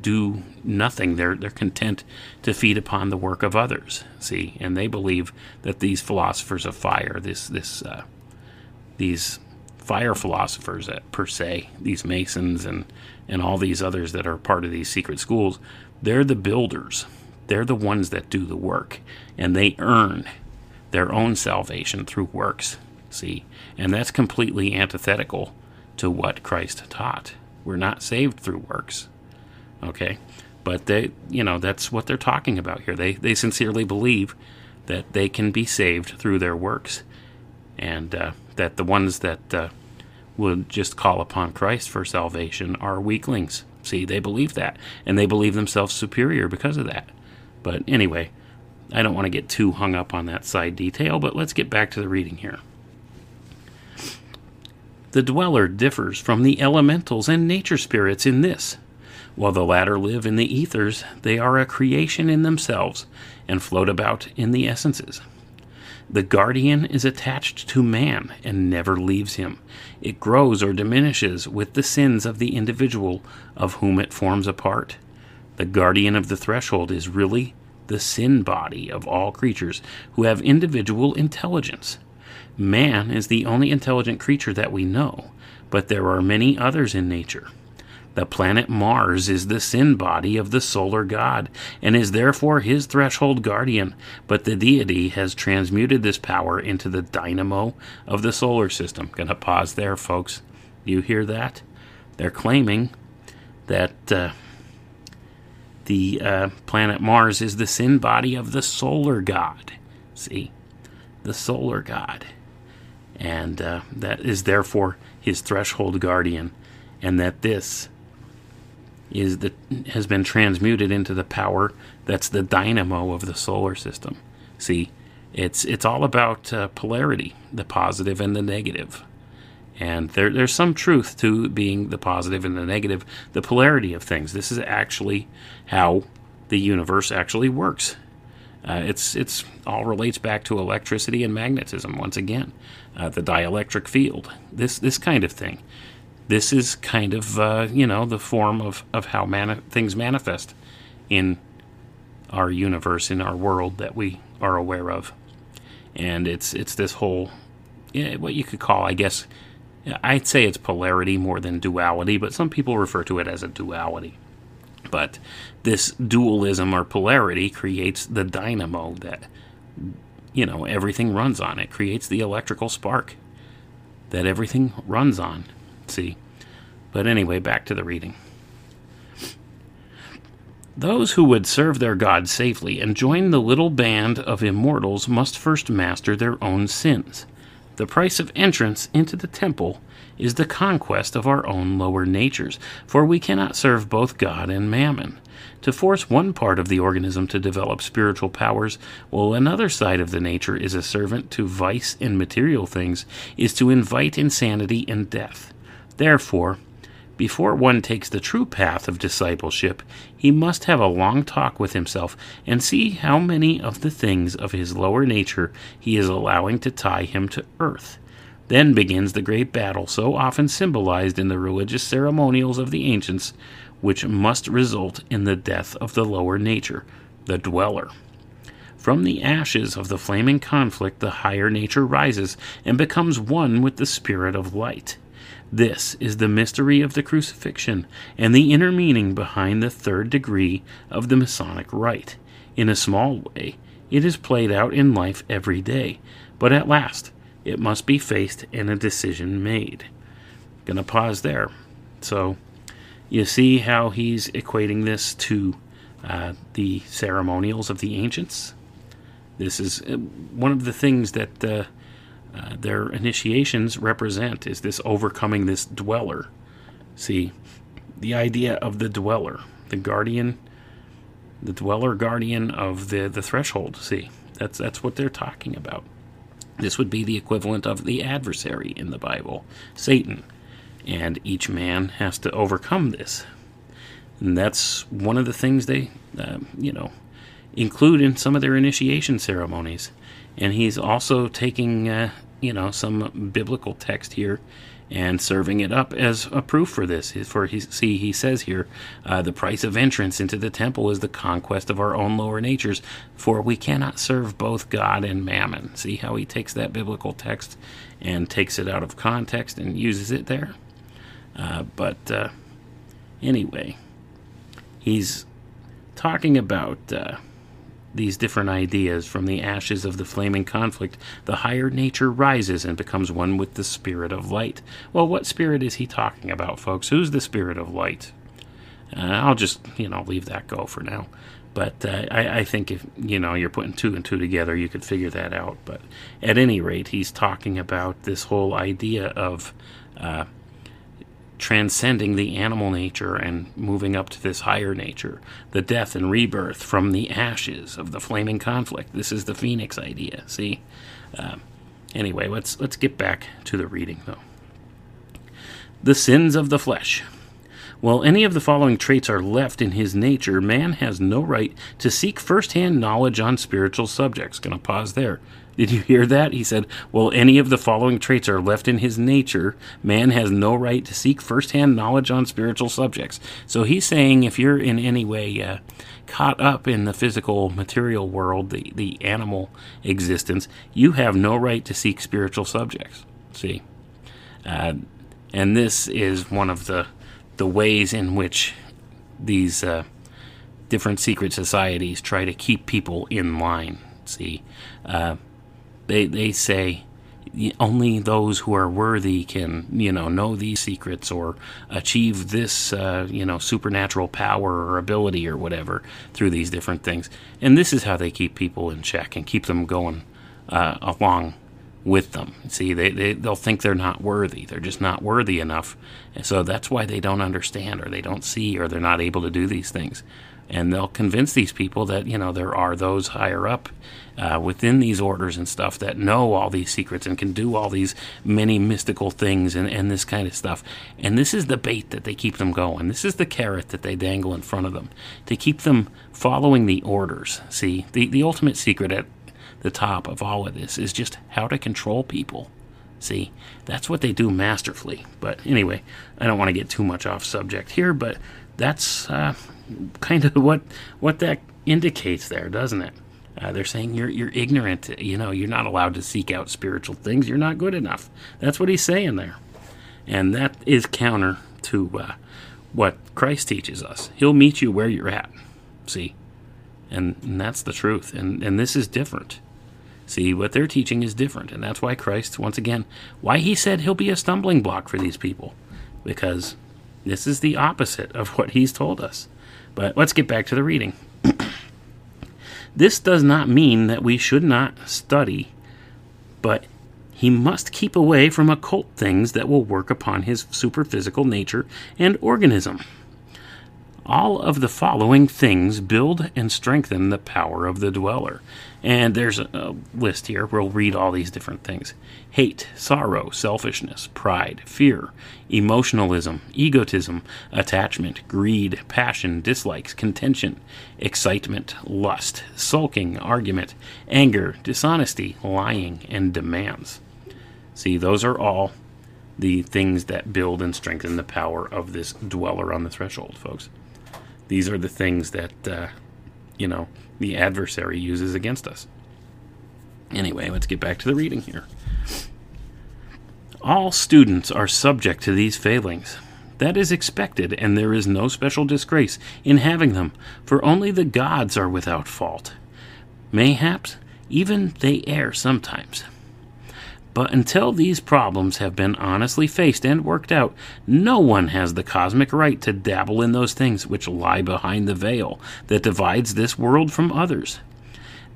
do nothing. They're they're content to feed upon the work of others. See, and they believe that these philosophers of fire, this this uh, these fire philosophers uh, per se, these masons and and all these others that are part of these secret schools, they're the builders. They're the ones that do the work, and they earn their own salvation through works. See, and that's completely antithetical to what Christ taught. We're not saved through works. Okay? But they, you know, that's what they're talking about here. They they sincerely believe that they can be saved through their works, and uh, that the ones that uh, would just call upon Christ for salvation are weaklings. See, they believe that, and they believe themselves superior because of that. But anyway, I don't want to get too hung up on that side detail, but let's get back to the reading here. The dweller differs from the elementals and nature spirits in this. While the latter live in the ethers, they are a creation in themselves and float about in the essences. The guardian is attached to man and never leaves him. It grows or diminishes with the sins of the individual of whom it forms a part. The guardian of the threshold is really the sin body of all creatures who have individual intelligence. Man is the only intelligent creature that we know, but there are many others in nature. The planet Mars is the sin body of the solar god and is therefore his threshold guardian, but the deity has transmuted this power into the dynamo of the solar system. Gonna pause there, folks. You hear that? They're claiming that uh, the uh, planet Mars is the sin body of the solar god. See? The solar god. And uh, that is therefore his threshold guardian, and that this is that has been transmuted into the power that's the dynamo of the solar system. See, it's it's all about uh, polarity, the positive and the negative. And there, there's some truth to being the positive and the negative, the polarity of things. This is actually how the universe actually works. Uh, it's it's all relates back to electricity and magnetism once again, uh, the dielectric field. This this kind of thing. This is kind of uh, you know the form of of how mani- things manifest in our universe in our world that we are aware of. And it's it's this whole yeah, what you could call i guess i'd say it's polarity more than duality but some people refer to it as a duality but this dualism or polarity creates the dynamo that you know everything runs on it creates the electrical spark that everything runs on see. But anyway, back to the reading. Those who would serve their God safely and join the little band of immortals must first master their own sins. The price of entrance into the temple is the conquest of our own lower natures, for we cannot serve both God and mammon. To force one part of the organism to develop spiritual powers, while another side of the nature is a servant to vice and material things, is to invite insanity and death. Therefore, before one takes the true path of discipleship, he must have a long talk with himself and see how many of the things of his lower nature he is allowing to tie him to earth. Then begins the great battle so often symbolized in the religious ceremonials of the ancients, which must result in the death of the lower nature, the dweller. From the ashes of the flaming conflict, the higher nature rises and becomes one with the spirit of light. This is the mystery of the crucifixion and the inner meaning behind the third degree of the Masonic rite. In a small way, it is played out in life every day, but at last it must be faced and a decision made. Gonna pause there. So, you see how he's equating this to uh, the ceremonials of the ancients? This is uh, one of the things that uh, uh, their initiations represent is this overcoming this dweller. See, the idea of the dweller, the guardian, the dweller guardian of the, the threshold. See, that's that's what they're talking about. This would be the equivalent of the adversary in the Bible, Satan. And each man has to overcome this. And that's one of the things they, uh, you know, include in some of their initiation ceremonies. And he's also taking, uh, you know, some biblical text here and serving it up as a proof for this. For he, see, he says here, uh, the price of entrance into the temple is the conquest of our own lower natures, for we cannot serve both God and mammon. See how he takes that biblical text and takes it out of context and uses it there. Uh, but uh, anyway, he's talking about uh, these different ideas from the ashes of the flaming conflict, the higher nature rises and becomes one with the spirit of light. Well, what spirit is he talking about, folks? Who's the spirit of light? Uh, I'll just, you know, leave that go for now. But uh, I, I, think if you know you're putting two and two together, you could figure that out. But at any rate, he's talking about this whole idea of uh, transcending the animal nature and moving up to this higher nature, the death and rebirth from the ashes of the flaming conflict. This is the phoenix idea. See. Uh, anyway, let's let's get back to the reading though. The sins of the flesh. While any of the following traits are left in his nature, man has no right to seek first hand knowledge on spiritual subjects. Gonna pause there. Did you hear that? He said, Well, any of the following traits are left in his nature. Man has no right to seek first hand knowledge on spiritual subjects. So he's saying if you're in any way uh, caught up in the physical material world, the, the animal existence, you have no right to seek spiritual subjects. See? Uh, and this is one of the the ways in which these uh, different secret societies try to keep people in line. See, uh, they they say only those who are worthy can you know know these secrets or achieve this uh, you know supernatural power or ability or whatever through these different things and this is how they keep people in check and keep them going uh, along with them. See, they, they, they'll think they're not worthy. They're just not worthy enough. And so that's why they don't understand or they don't see or they're not able to do these things. And they'll convince these people that, you know, there are those higher up uh, within these orders and stuff that know all these secrets and can do all these many mystical things and, and this kind of stuff. And this is the bait that they keep them going. This is the carrot that they dangle in front of them to keep them following the orders. See, the, the ultimate secret at the top of all of this is just how to control people. See, that's what they do masterfully. But anyway, I don't want to get too much off subject here, but that's uh, kind of what what that indicates there, doesn't it? Uh, they're saying you're you're ignorant. You know, you're not allowed to seek out spiritual things. You're not good enough. That's what he's saying there, and that is counter to uh, what Christ teaches us. He'll meet you where you're at. See, and, and that's the truth. And and this is different. See, what they're teaching is different, and that's why Christ, once again, why he said he'll be a stumbling block for these people, because this is the opposite of what he's told us. But let's get back to the reading. this does not mean that we should not study, but he must keep away from occult things that will work upon his superphysical nature and organism. All of the following things build and strengthen the power of the dweller. And there's a, a, list here. We'll read all these different things hate, sorrow, selfishness, pride, fear, emotionalism, egotism, attachment, greed, passion, dislikes, contention, excitement, lust, sulking, argument, anger, dishonesty, lying, and demands. See, those are all the things that build and strengthen the power of this dweller on the threshold, folks. These are the things that, uh, you know, the adversary uses against us. Anyway, let's get back to the reading here. All students are subject to these failings. That is expected, and there is no special disgrace in having them, for only the gods are without fault. Mayhaps even they err sometimes. But until these problems have been honestly faced and worked out, no one has the cosmic right to dabble in those things which lie behind the veil that divides this world from others.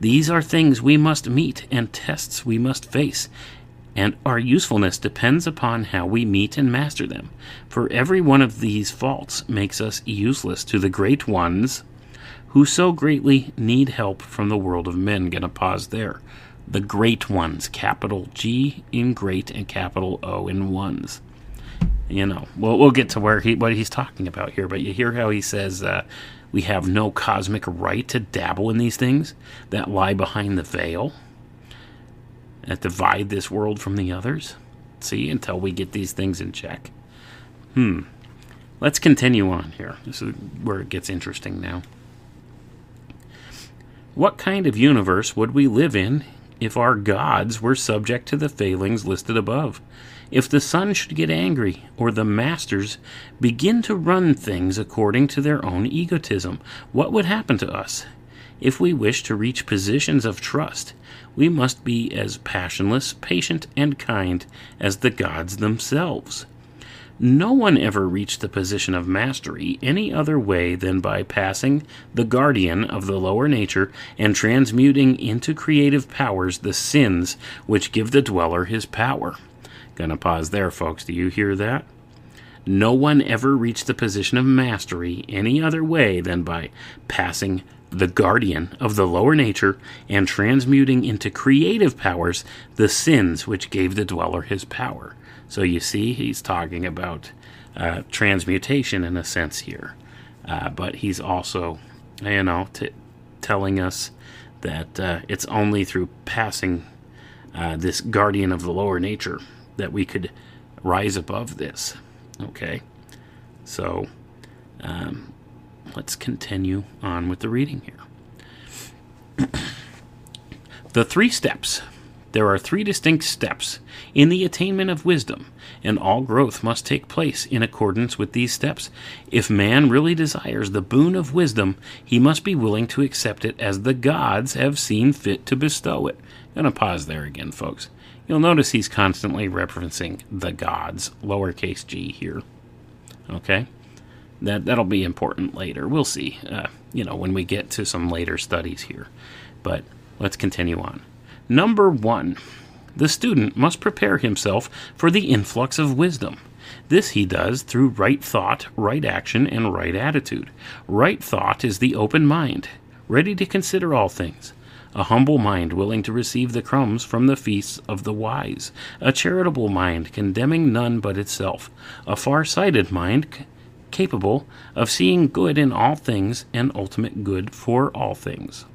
These are things we must meet and tests we must face, and our usefulness depends upon how we meet and master them. For every one of these faults makes us useless to the great ones who so greatly need help from the world of men. Gonna pause there. The great ones, capital G in great and capital O in ones. You know, we'll, we'll get to where he what he's talking about here, but you hear how he says uh, we have no cosmic right to dabble in these things that lie behind the veil that divide this world from the others. See, until we get these things in check. Hmm. Let's continue on here. This is where it gets interesting now. What kind of universe would we live in if our gods were subject to the failings listed above? If the sun should get angry, or the masters begin to run things according to their own egotism, what would happen to us? If we wish to reach positions of trust, we must be as passionless, patient, and kind as the gods themselves. No one ever reached the position of mastery any other way than by passing the guardian of the lower nature and transmuting into creative powers the sins which give the dweller his power. Gonna pause there, folks. Do you hear that? No one ever reached the position of mastery any other way than by passing the guardian of the lower nature and transmuting into creative powers the sins which gave the dweller his power. So you see, he's talking about uh, transmutation in a sense here. Uh, but he's also, you know, t- telling us that uh, it's only through passing uh, this guardian of the lower nature that we could rise above this. Okay? So, um, let's continue on with the reading here. the three steps. There are three distinct steps in the attainment of wisdom, and all growth must take place in accordance with these steps. If man really desires the boon of wisdom, he must be willing to accept it as the gods have seen fit to bestow it. Going to pause there again, folks. You'll notice he's constantly referencing the gods, lowercase g here. Okay? That, that'll be important later. We'll see, uh, you know, when we get to some later studies here. But let's continue on. Number one, the student must prepare himself for the influx of wisdom. This he does through right thought, right action, and right attitude. Right thought is the open mind, ready to consider all things. A humble mind willing to receive the crumbs from the feasts of the wise. A charitable mind condemning none but itself. A far sighted mind c- capable of seeing good in all things and ultimate good for all things.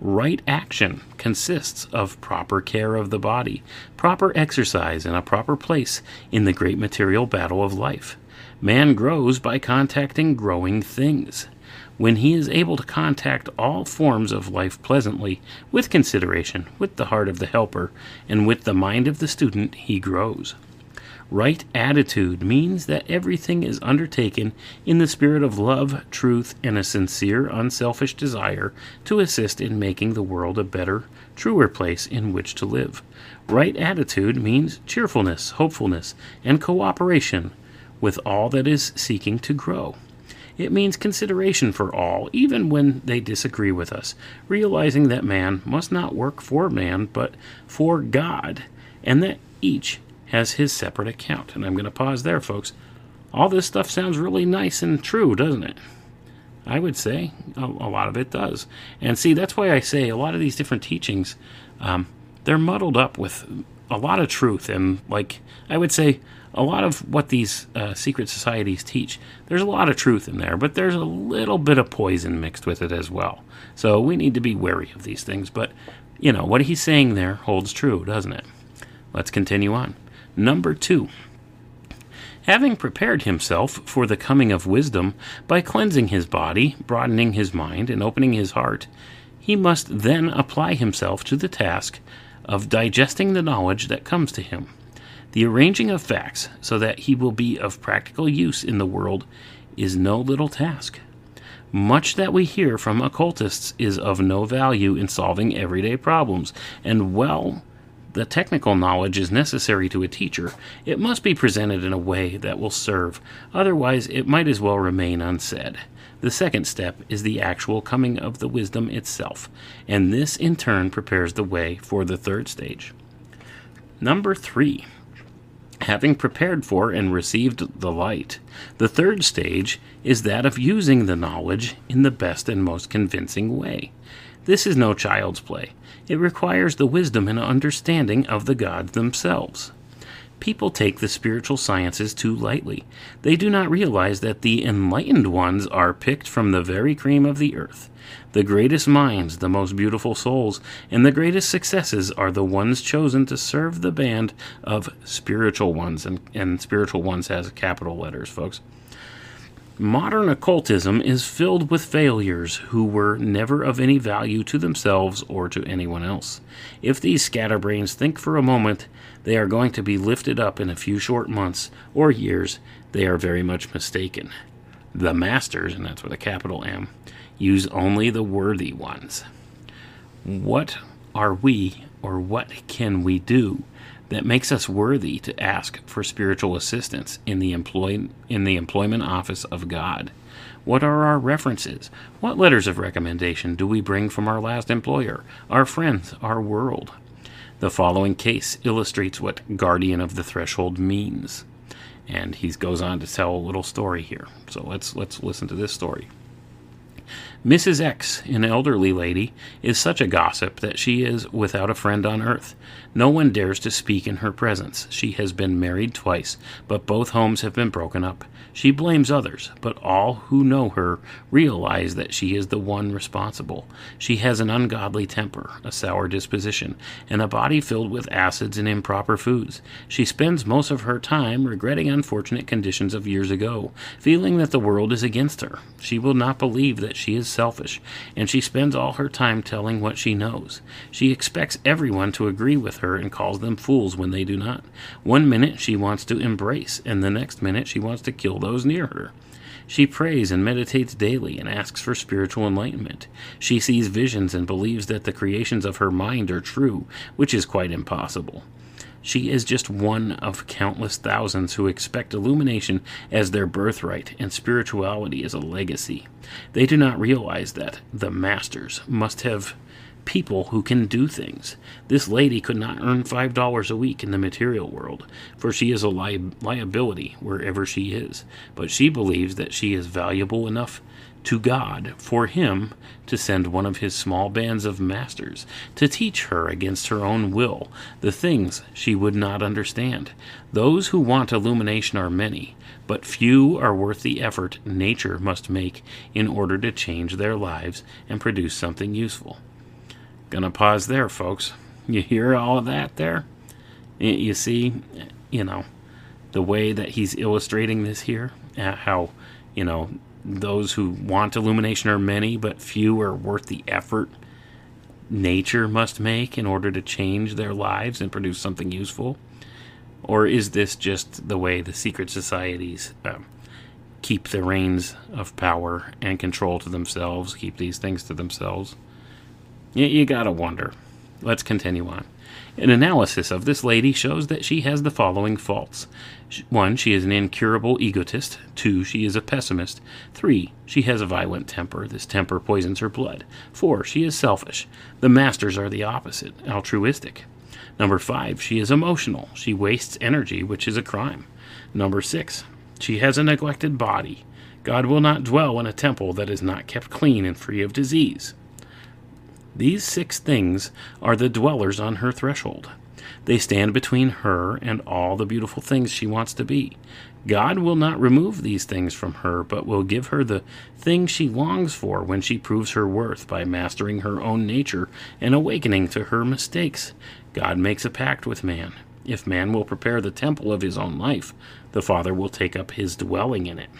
Right action consists of proper care of the body, proper exercise, and a proper place in the great material battle of life. Man grows by contacting growing things. When he is able to contact all forms of life pleasantly, with consideration, with the heart of the helper, and with the mind of the student, he grows. Right attitude means that everything is undertaken in the spirit of love, truth, and a sincere, unselfish desire to assist in making the world a better, truer place in which to live. Right attitude means cheerfulness, hopefulness, and cooperation with all that is seeking to grow. It means consideration for all, even when they disagree with us, realizing that man must not work for man, but for God, and that each has his separate account. And I'm going to pause there, folks. All this stuff sounds really nice and true, doesn't it? I would say a, a lot of it does. And see, that's why I say a lot of these different teachings, um, they're muddled up with a lot of truth. And, like, I would say a lot of what these uh, secret societies teach, there's a lot of truth in there, but there's a little bit of poison mixed with it as well. So we need to be wary of these things. But, you know, what he's saying there holds true, doesn't it? Let's continue on. Number two. Having prepared himself for the coming of wisdom by cleansing his body, broadening his mind, and opening his heart, he must then apply himself to the task of digesting the knowledge that comes to him. The arranging of facts so that he will be of practical use in the world is no little task. Much that we hear from occultists is of no value in solving everyday problems, and well the technical knowledge is necessary to a teacher, it must be presented in a way that will serve, otherwise, it might as well remain unsaid. The second step is the actual coming of the wisdom itself, and this in turn prepares the way for the third stage. Number three, having prepared for and received the light. The third stage is that of using the knowledge in the best and most convincing way. This is no child's play. It requires the wisdom and understanding of the gods themselves. People take the spiritual sciences too lightly. They do not realize that the enlightened ones are picked from the very cream of the earth. The greatest minds, the most beautiful souls, and the greatest successes are the ones chosen to serve the band of spiritual ones, and, and spiritual ones has capital letters, folks. Modern occultism is filled with failures who were never of any value to themselves or to anyone else. If these scatterbrains think for a moment they are going to be lifted up in a few short months or years, they are very much mistaken. The masters, and that's with a capital M, use only the worthy ones. What are we, or what can we do that makes us worthy to ask for spiritual assistance in the employ in the employment office of God? What are our references? What letters of recommendation do we bring from our last employer, our friends, our world? The following case illustrates what guardian of the threshold means. And he goes on to tell a little story here. So let's let's listen to this story. Mrs. X, an elderly lady, is such a gossip that she is without a friend on earth. No one dares to speak in her presence. She has been married twice, but both homes have been broken up. She blames others, but all who know her realize that she is the one responsible. She has an ungodly temper, a sour disposition, and a body filled with acids and improper foods. She spends most of her time regretting unfortunate conditions of years ago, feeling that the world is against her. She will not believe that she is selfish, and she spends all her time telling what she knows. She expects everyone to agree with her and calls them fools when they do not. One minute she wants to embrace, and the next minute she wants to kill those near her. She prays and meditates daily and asks for spiritual enlightenment. She sees visions and believes that the creations of her mind are true, which is quite impossible. She is just one of countless thousands who expect illumination as their birthright and spirituality as a legacy. They do not realize that the masters must have people who can do things. This lady could not earn five dollars a week in the material world, for she is a li- liability wherever she is. But she believes that she is valuable enough to God for him to send one of his small bands of masters to teach her against her own will the things she would not understand. Those who want illumination are many, but few are worth the effort nature must make in order to change their lives and produce something useful. Gonna pause there, folks. You hear all of that there? You see, you know, the way that he's illustrating this here, uh, how, you know, those who want illumination are many, but few are worth the effort nature must make in order to change their lives and produce something useful? Or is this just the way the secret societies um, keep the reins of power and control to themselves, keep these things to themselves? You, you gotta wonder. Let's continue on. An analysis of this lady shows that she has the following faults. One, she is an incurable egotist. Two, she is a pessimist. Three, she has a violent temper. This temper poisons her blood. Four, she is selfish. The masters are the opposite, altruistic. Number five, she is emotional. She wastes energy, which is a crime. Number six, she has a neglected body. God will not dwell in a temple that is not kept clean and free of disease. These six things are the dwellers on her threshold. They stand between her and all the beautiful things she wants to be. God will not remove these things from her, but will give her the thing she longs for when she proves her worth by mastering her own nature and awakening to her mistakes. God makes a pact with man. If man will prepare the temple of his own life, the Father will take up his dwelling in it.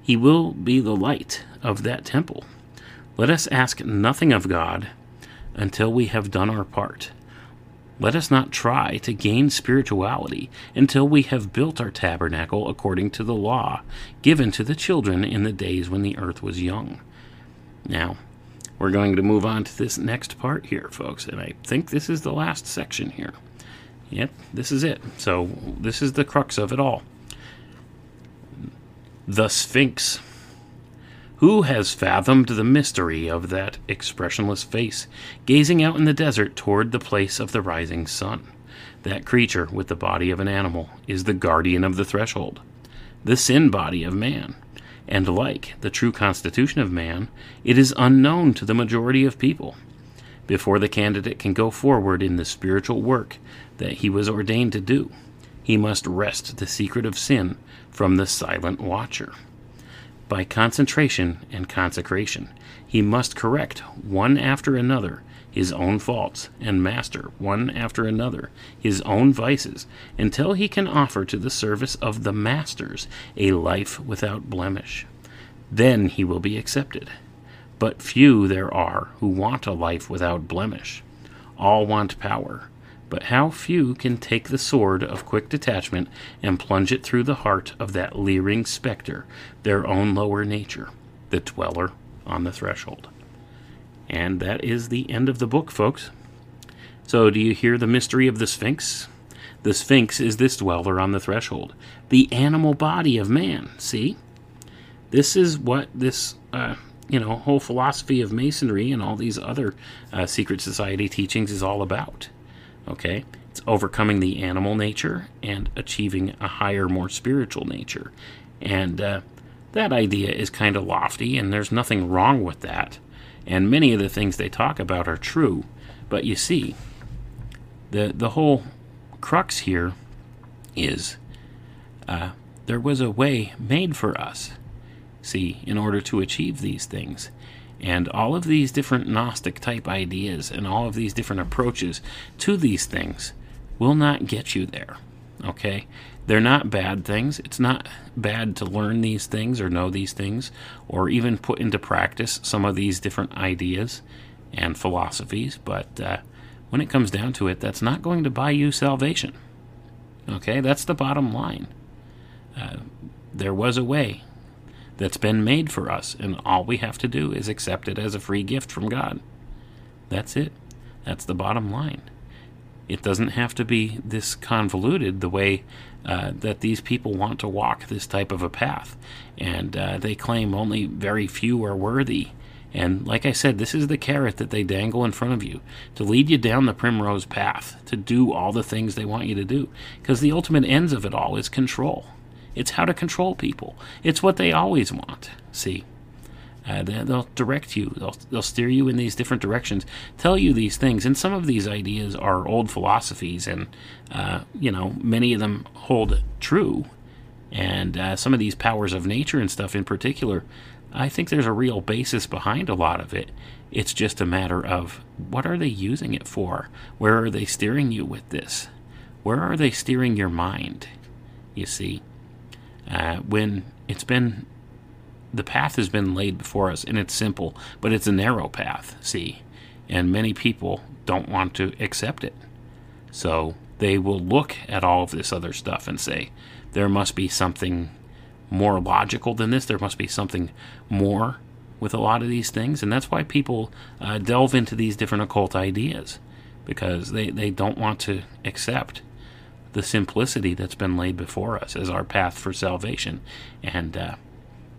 He will be the light of that temple. Let us ask nothing of God until we have done our part. Let us not try to gain spirituality until we have built our tabernacle according to the law given to the children in the days when the earth was young. Now, we're going to move on to this next part here, folks. And I think this is the last section here. Yep, this is it. So, this is the crux of it all. The Sphinx. Who has fathomed the mystery of that expressionless face, gazing out in the desert toward the place of the rising sun? That creature with the body of an animal is the guardian of the threshold, the sin body of man. And like the true constitution of man, it is unknown to the majority of people. Before the candidate can go forward in the spiritual work that he was ordained to do, he must wrest the secret of sin from the silent watcher. By concentration and consecration, he must correct one after another his own faults and master one after another his own vices until he can offer to the service of the masters a life without blemish. Then he will be accepted. But few there are who want a life without blemish. All want power, but how few can take the sword of quick detachment and plunge it through the heart of that leering spectre, their own lower nature, the dweller on the threshold. And that is the end of the book, folks. So, do you hear the mystery of the Sphinx? The Sphinx is this dweller on the threshold, the animal body of man. See? This is what this, uh, you know, whole philosophy of Masonry and all these other uh, secret society teachings is all about. Okay? It's overcoming the animal nature and achieving a higher, more spiritual nature. And uh, that idea is kind of lofty, and there's nothing wrong with that. And many of the things they talk about are true. But you see, the, the whole crux here is uh, there was a way made for us, see, in order to achieve these things. And all of these different Gnostic type ideas and all of these different approaches to these things will not get you there. Okay? They're not bad things. It's not bad to learn these things or know these things or even put into practice some of these different ideas and philosophies. But uh, when it comes down to it, that's not going to buy you salvation. Okay? That's the bottom line. Uh, there was a way that's been made for us, and all we have to do is accept it as a free gift from God. That's it. That's the bottom line. It doesn't have to be this convoluted the way uh, that these people want to walk this type of a path. And uh, they claim only very few are worthy. And like I said, this is the carrot that they dangle in front of you to lead you down the primrose path, to do all the things they want you to do. Because the ultimate ends of it all is control. It's how to control people. It's what they always want. See? Uh, they, will direct you. They'll, they'll steer you in these different directions, tell you these things. And some of these ideas are old philosophies, and uh, you know many of them hold true. And uh, some of these powers of nature and stuff, in particular, I think there's a real basis behind a lot of it. It's just a matter of what are they using it for? Where are they steering you with this? Where are they steering your mind? You see, uh, when it's been the path has been laid before us and it's simple, but it's a narrow path, see? And many people don't want to accept it. So they will look at all of this other stuff and say, there must be something more logical than this. There must be something more with a lot of these things. And that's why people uh, delve into these different occult ideas because they, they don't want to accept the simplicity that's been laid before us as our path for salvation. And uh,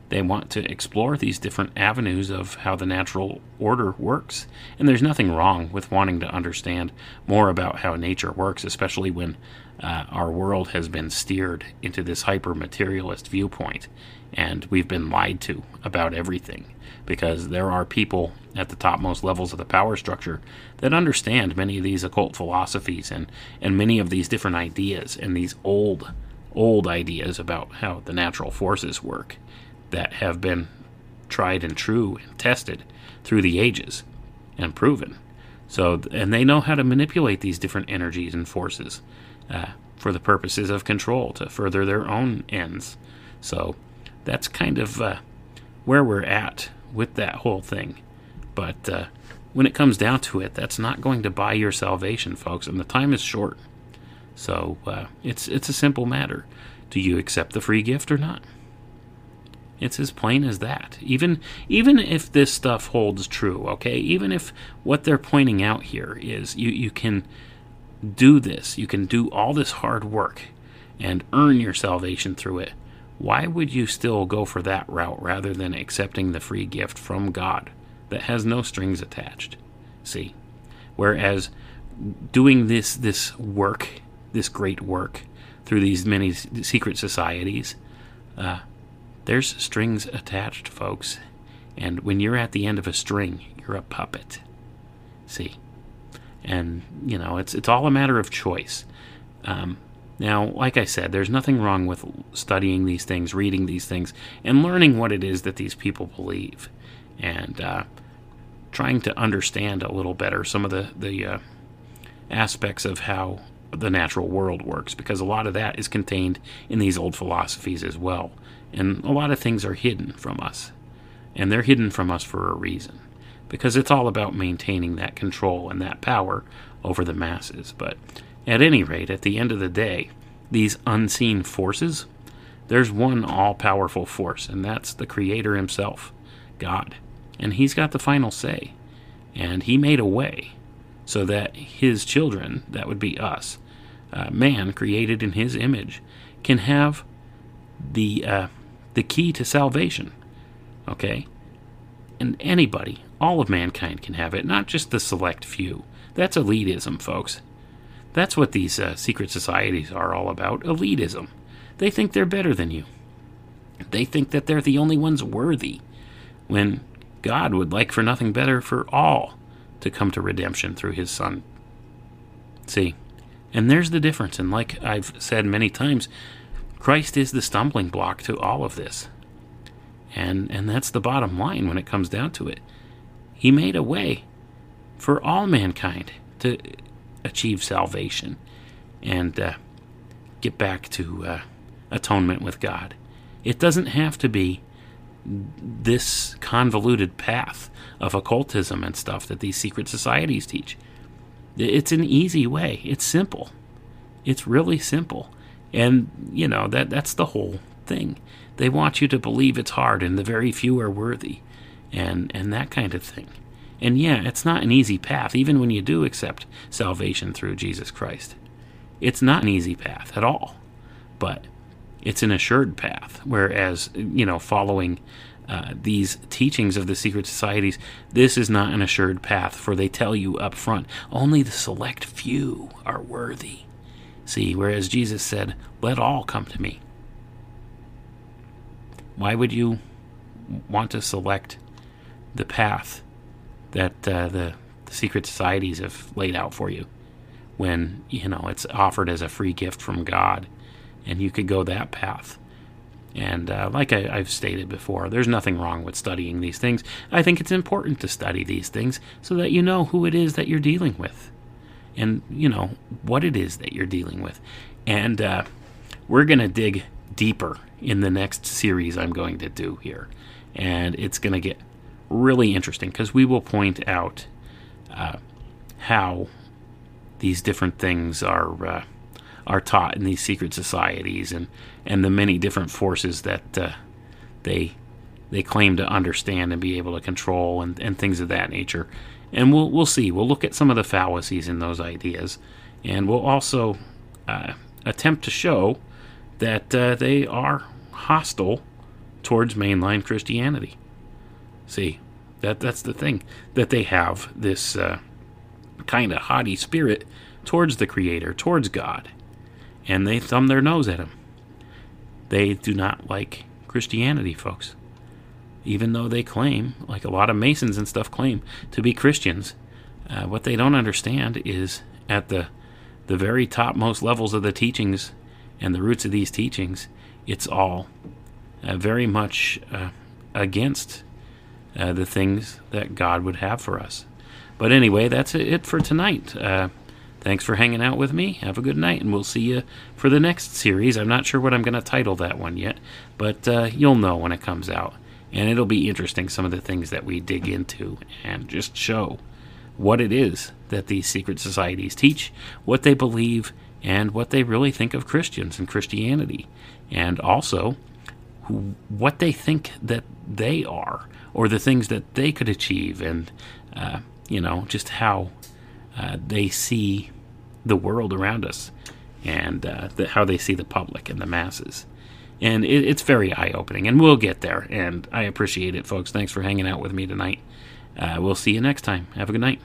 they want to explore these different avenues of how the natural order works. And there's nothing wrong with wanting to understand more about how nature works, especially when uh, our world has been steered into this hyper materialist viewpoint and we've been lied to about everything. Because there are people at the topmost levels of the power structure that understand many of these occult philosophies and, and many of these different ideas and these old, old ideas about how the natural forces work that have been tried and true and tested through the ages and proven. So, and they know how to manipulate these different energies and forces uh, for the purposes of control to further their own ends. So, that's kind of uh, where we're at with that whole thing. But uh, when it comes down to it, that's not going to buy your salvation, folks, and the time is short. So uh, it's it's a simple matter: do you accept the free gift or not? It's as plain as that. Even even if this stuff holds true, okay? Even if what they're pointing out here is you you can do this, you can do all this hard work and earn your salvation through it. Why would you still go for that route rather than accepting the free gift from God that has no strings attached? See? Whereas doing this this work, this great work through these many secret societies, uh, there's strings attached, folks. And when you're at the end of a string, you're a puppet. See? And, you know, it's, it's all a matter of choice. Um, now, like I said, there's nothing wrong with studying these things, reading these things, and learning what it is that these people believe. And uh, trying to understand a little better some of the, the uh, aspects of how the natural world works because a lot of that is contained in these old philosophies as well. And a lot of things are hidden from us. And they're hidden from us for a reason because it's all about maintaining that control and that power over the masses. But at any rate, at the end of the day, these unseen forces, there's one all powerful force, and that's the Creator Himself, God. And He's got the final say. And He made a way so that His children, that would be us, uh, man created in His image, can have the uh, the key to salvation. Okay, and anybody, all of mankind can have it, not just the select few. That's elitism, folks. That's what these uh, secret societies are all about elitism. They think they're better than you. They think that they're the only ones worthy, when God would like for nothing better for all to come to redemption through His Son. See, and there's the difference. And like I've said many times, Christ is the stumbling block to all of this. And, and that's the bottom line when it comes down to it. He made a way for all mankind to achieve salvation and uh, get back to uh, atonement with God. It doesn't have to be this convoluted path of occultism and stuff that these secret societies teach. It's an easy way. It's simple. It's really simple. And, you know, that that's the whole thing. They want you to believe it's hard and the very few are worthy and and that kind of thing. And yeah, it's not an easy path even when you do accept salvation through Jesus Christ. It's not an easy path at all. But it's an assured path whereas, you know, following uh, these teachings of the secret societies, this is not an assured path, for they tell you up front only the select few are worthy. See, whereas Jesus said, Let all come to me. Why would you want to select the path that uh, the, the secret societies have laid out for you when, you know, it's offered as a free gift from God and you could go that path? And uh, like I, I've stated before, there's nothing wrong with studying these things. I think it's important to study these things so that you know who it is that you're dealing with and, you know, what it is that you're dealing with. And uh, we're going to dig deeper in the next series I'm going to do here. And it's going to get really interesting because we will point out uh, how these different things are. Are taught in these secret societies and, and the many different forces that uh, they they claim to understand and be able to control and, and things of that nature. And we'll we'll see. We'll look at some of the fallacies in those ideas, and we'll also uh, attempt to show that uh, they are hostile towards mainline Christianity. See, that that's the thing that they have this uh, kind of haughty spirit towards the Creator, towards God and they thumb their nose at him. They do not like Christianity, folks. Even though they claim, like a lot of Masons and stuff claim, to be Christians, uh, what they don't understand is at the the very topmost levels of the teachings and the roots of these teachings, it's all uh, very much uh, against uh, the things that God would have for us. But anyway, that's it for tonight. Thanks for hanging out with me. Have a good night, and we'll see you for the next series. I'm not sure what I'm going to title that one yet, but uh, you'll know when it comes out. And it'll be interesting some of the things that we dig into and just show what it is that these secret societies teach, what they believe, and what they really think of Christians and Christianity, and also what they think that they are or the things that they could achieve, and uh, you know just how uh, they see the world around us and uh, the, how they see the public and the masses. And it, it's very eye opening, and we'll get there. And I appreciate it, folks. Thanks for hanging out with me tonight. Uh, we'll see you next time. Have a good night.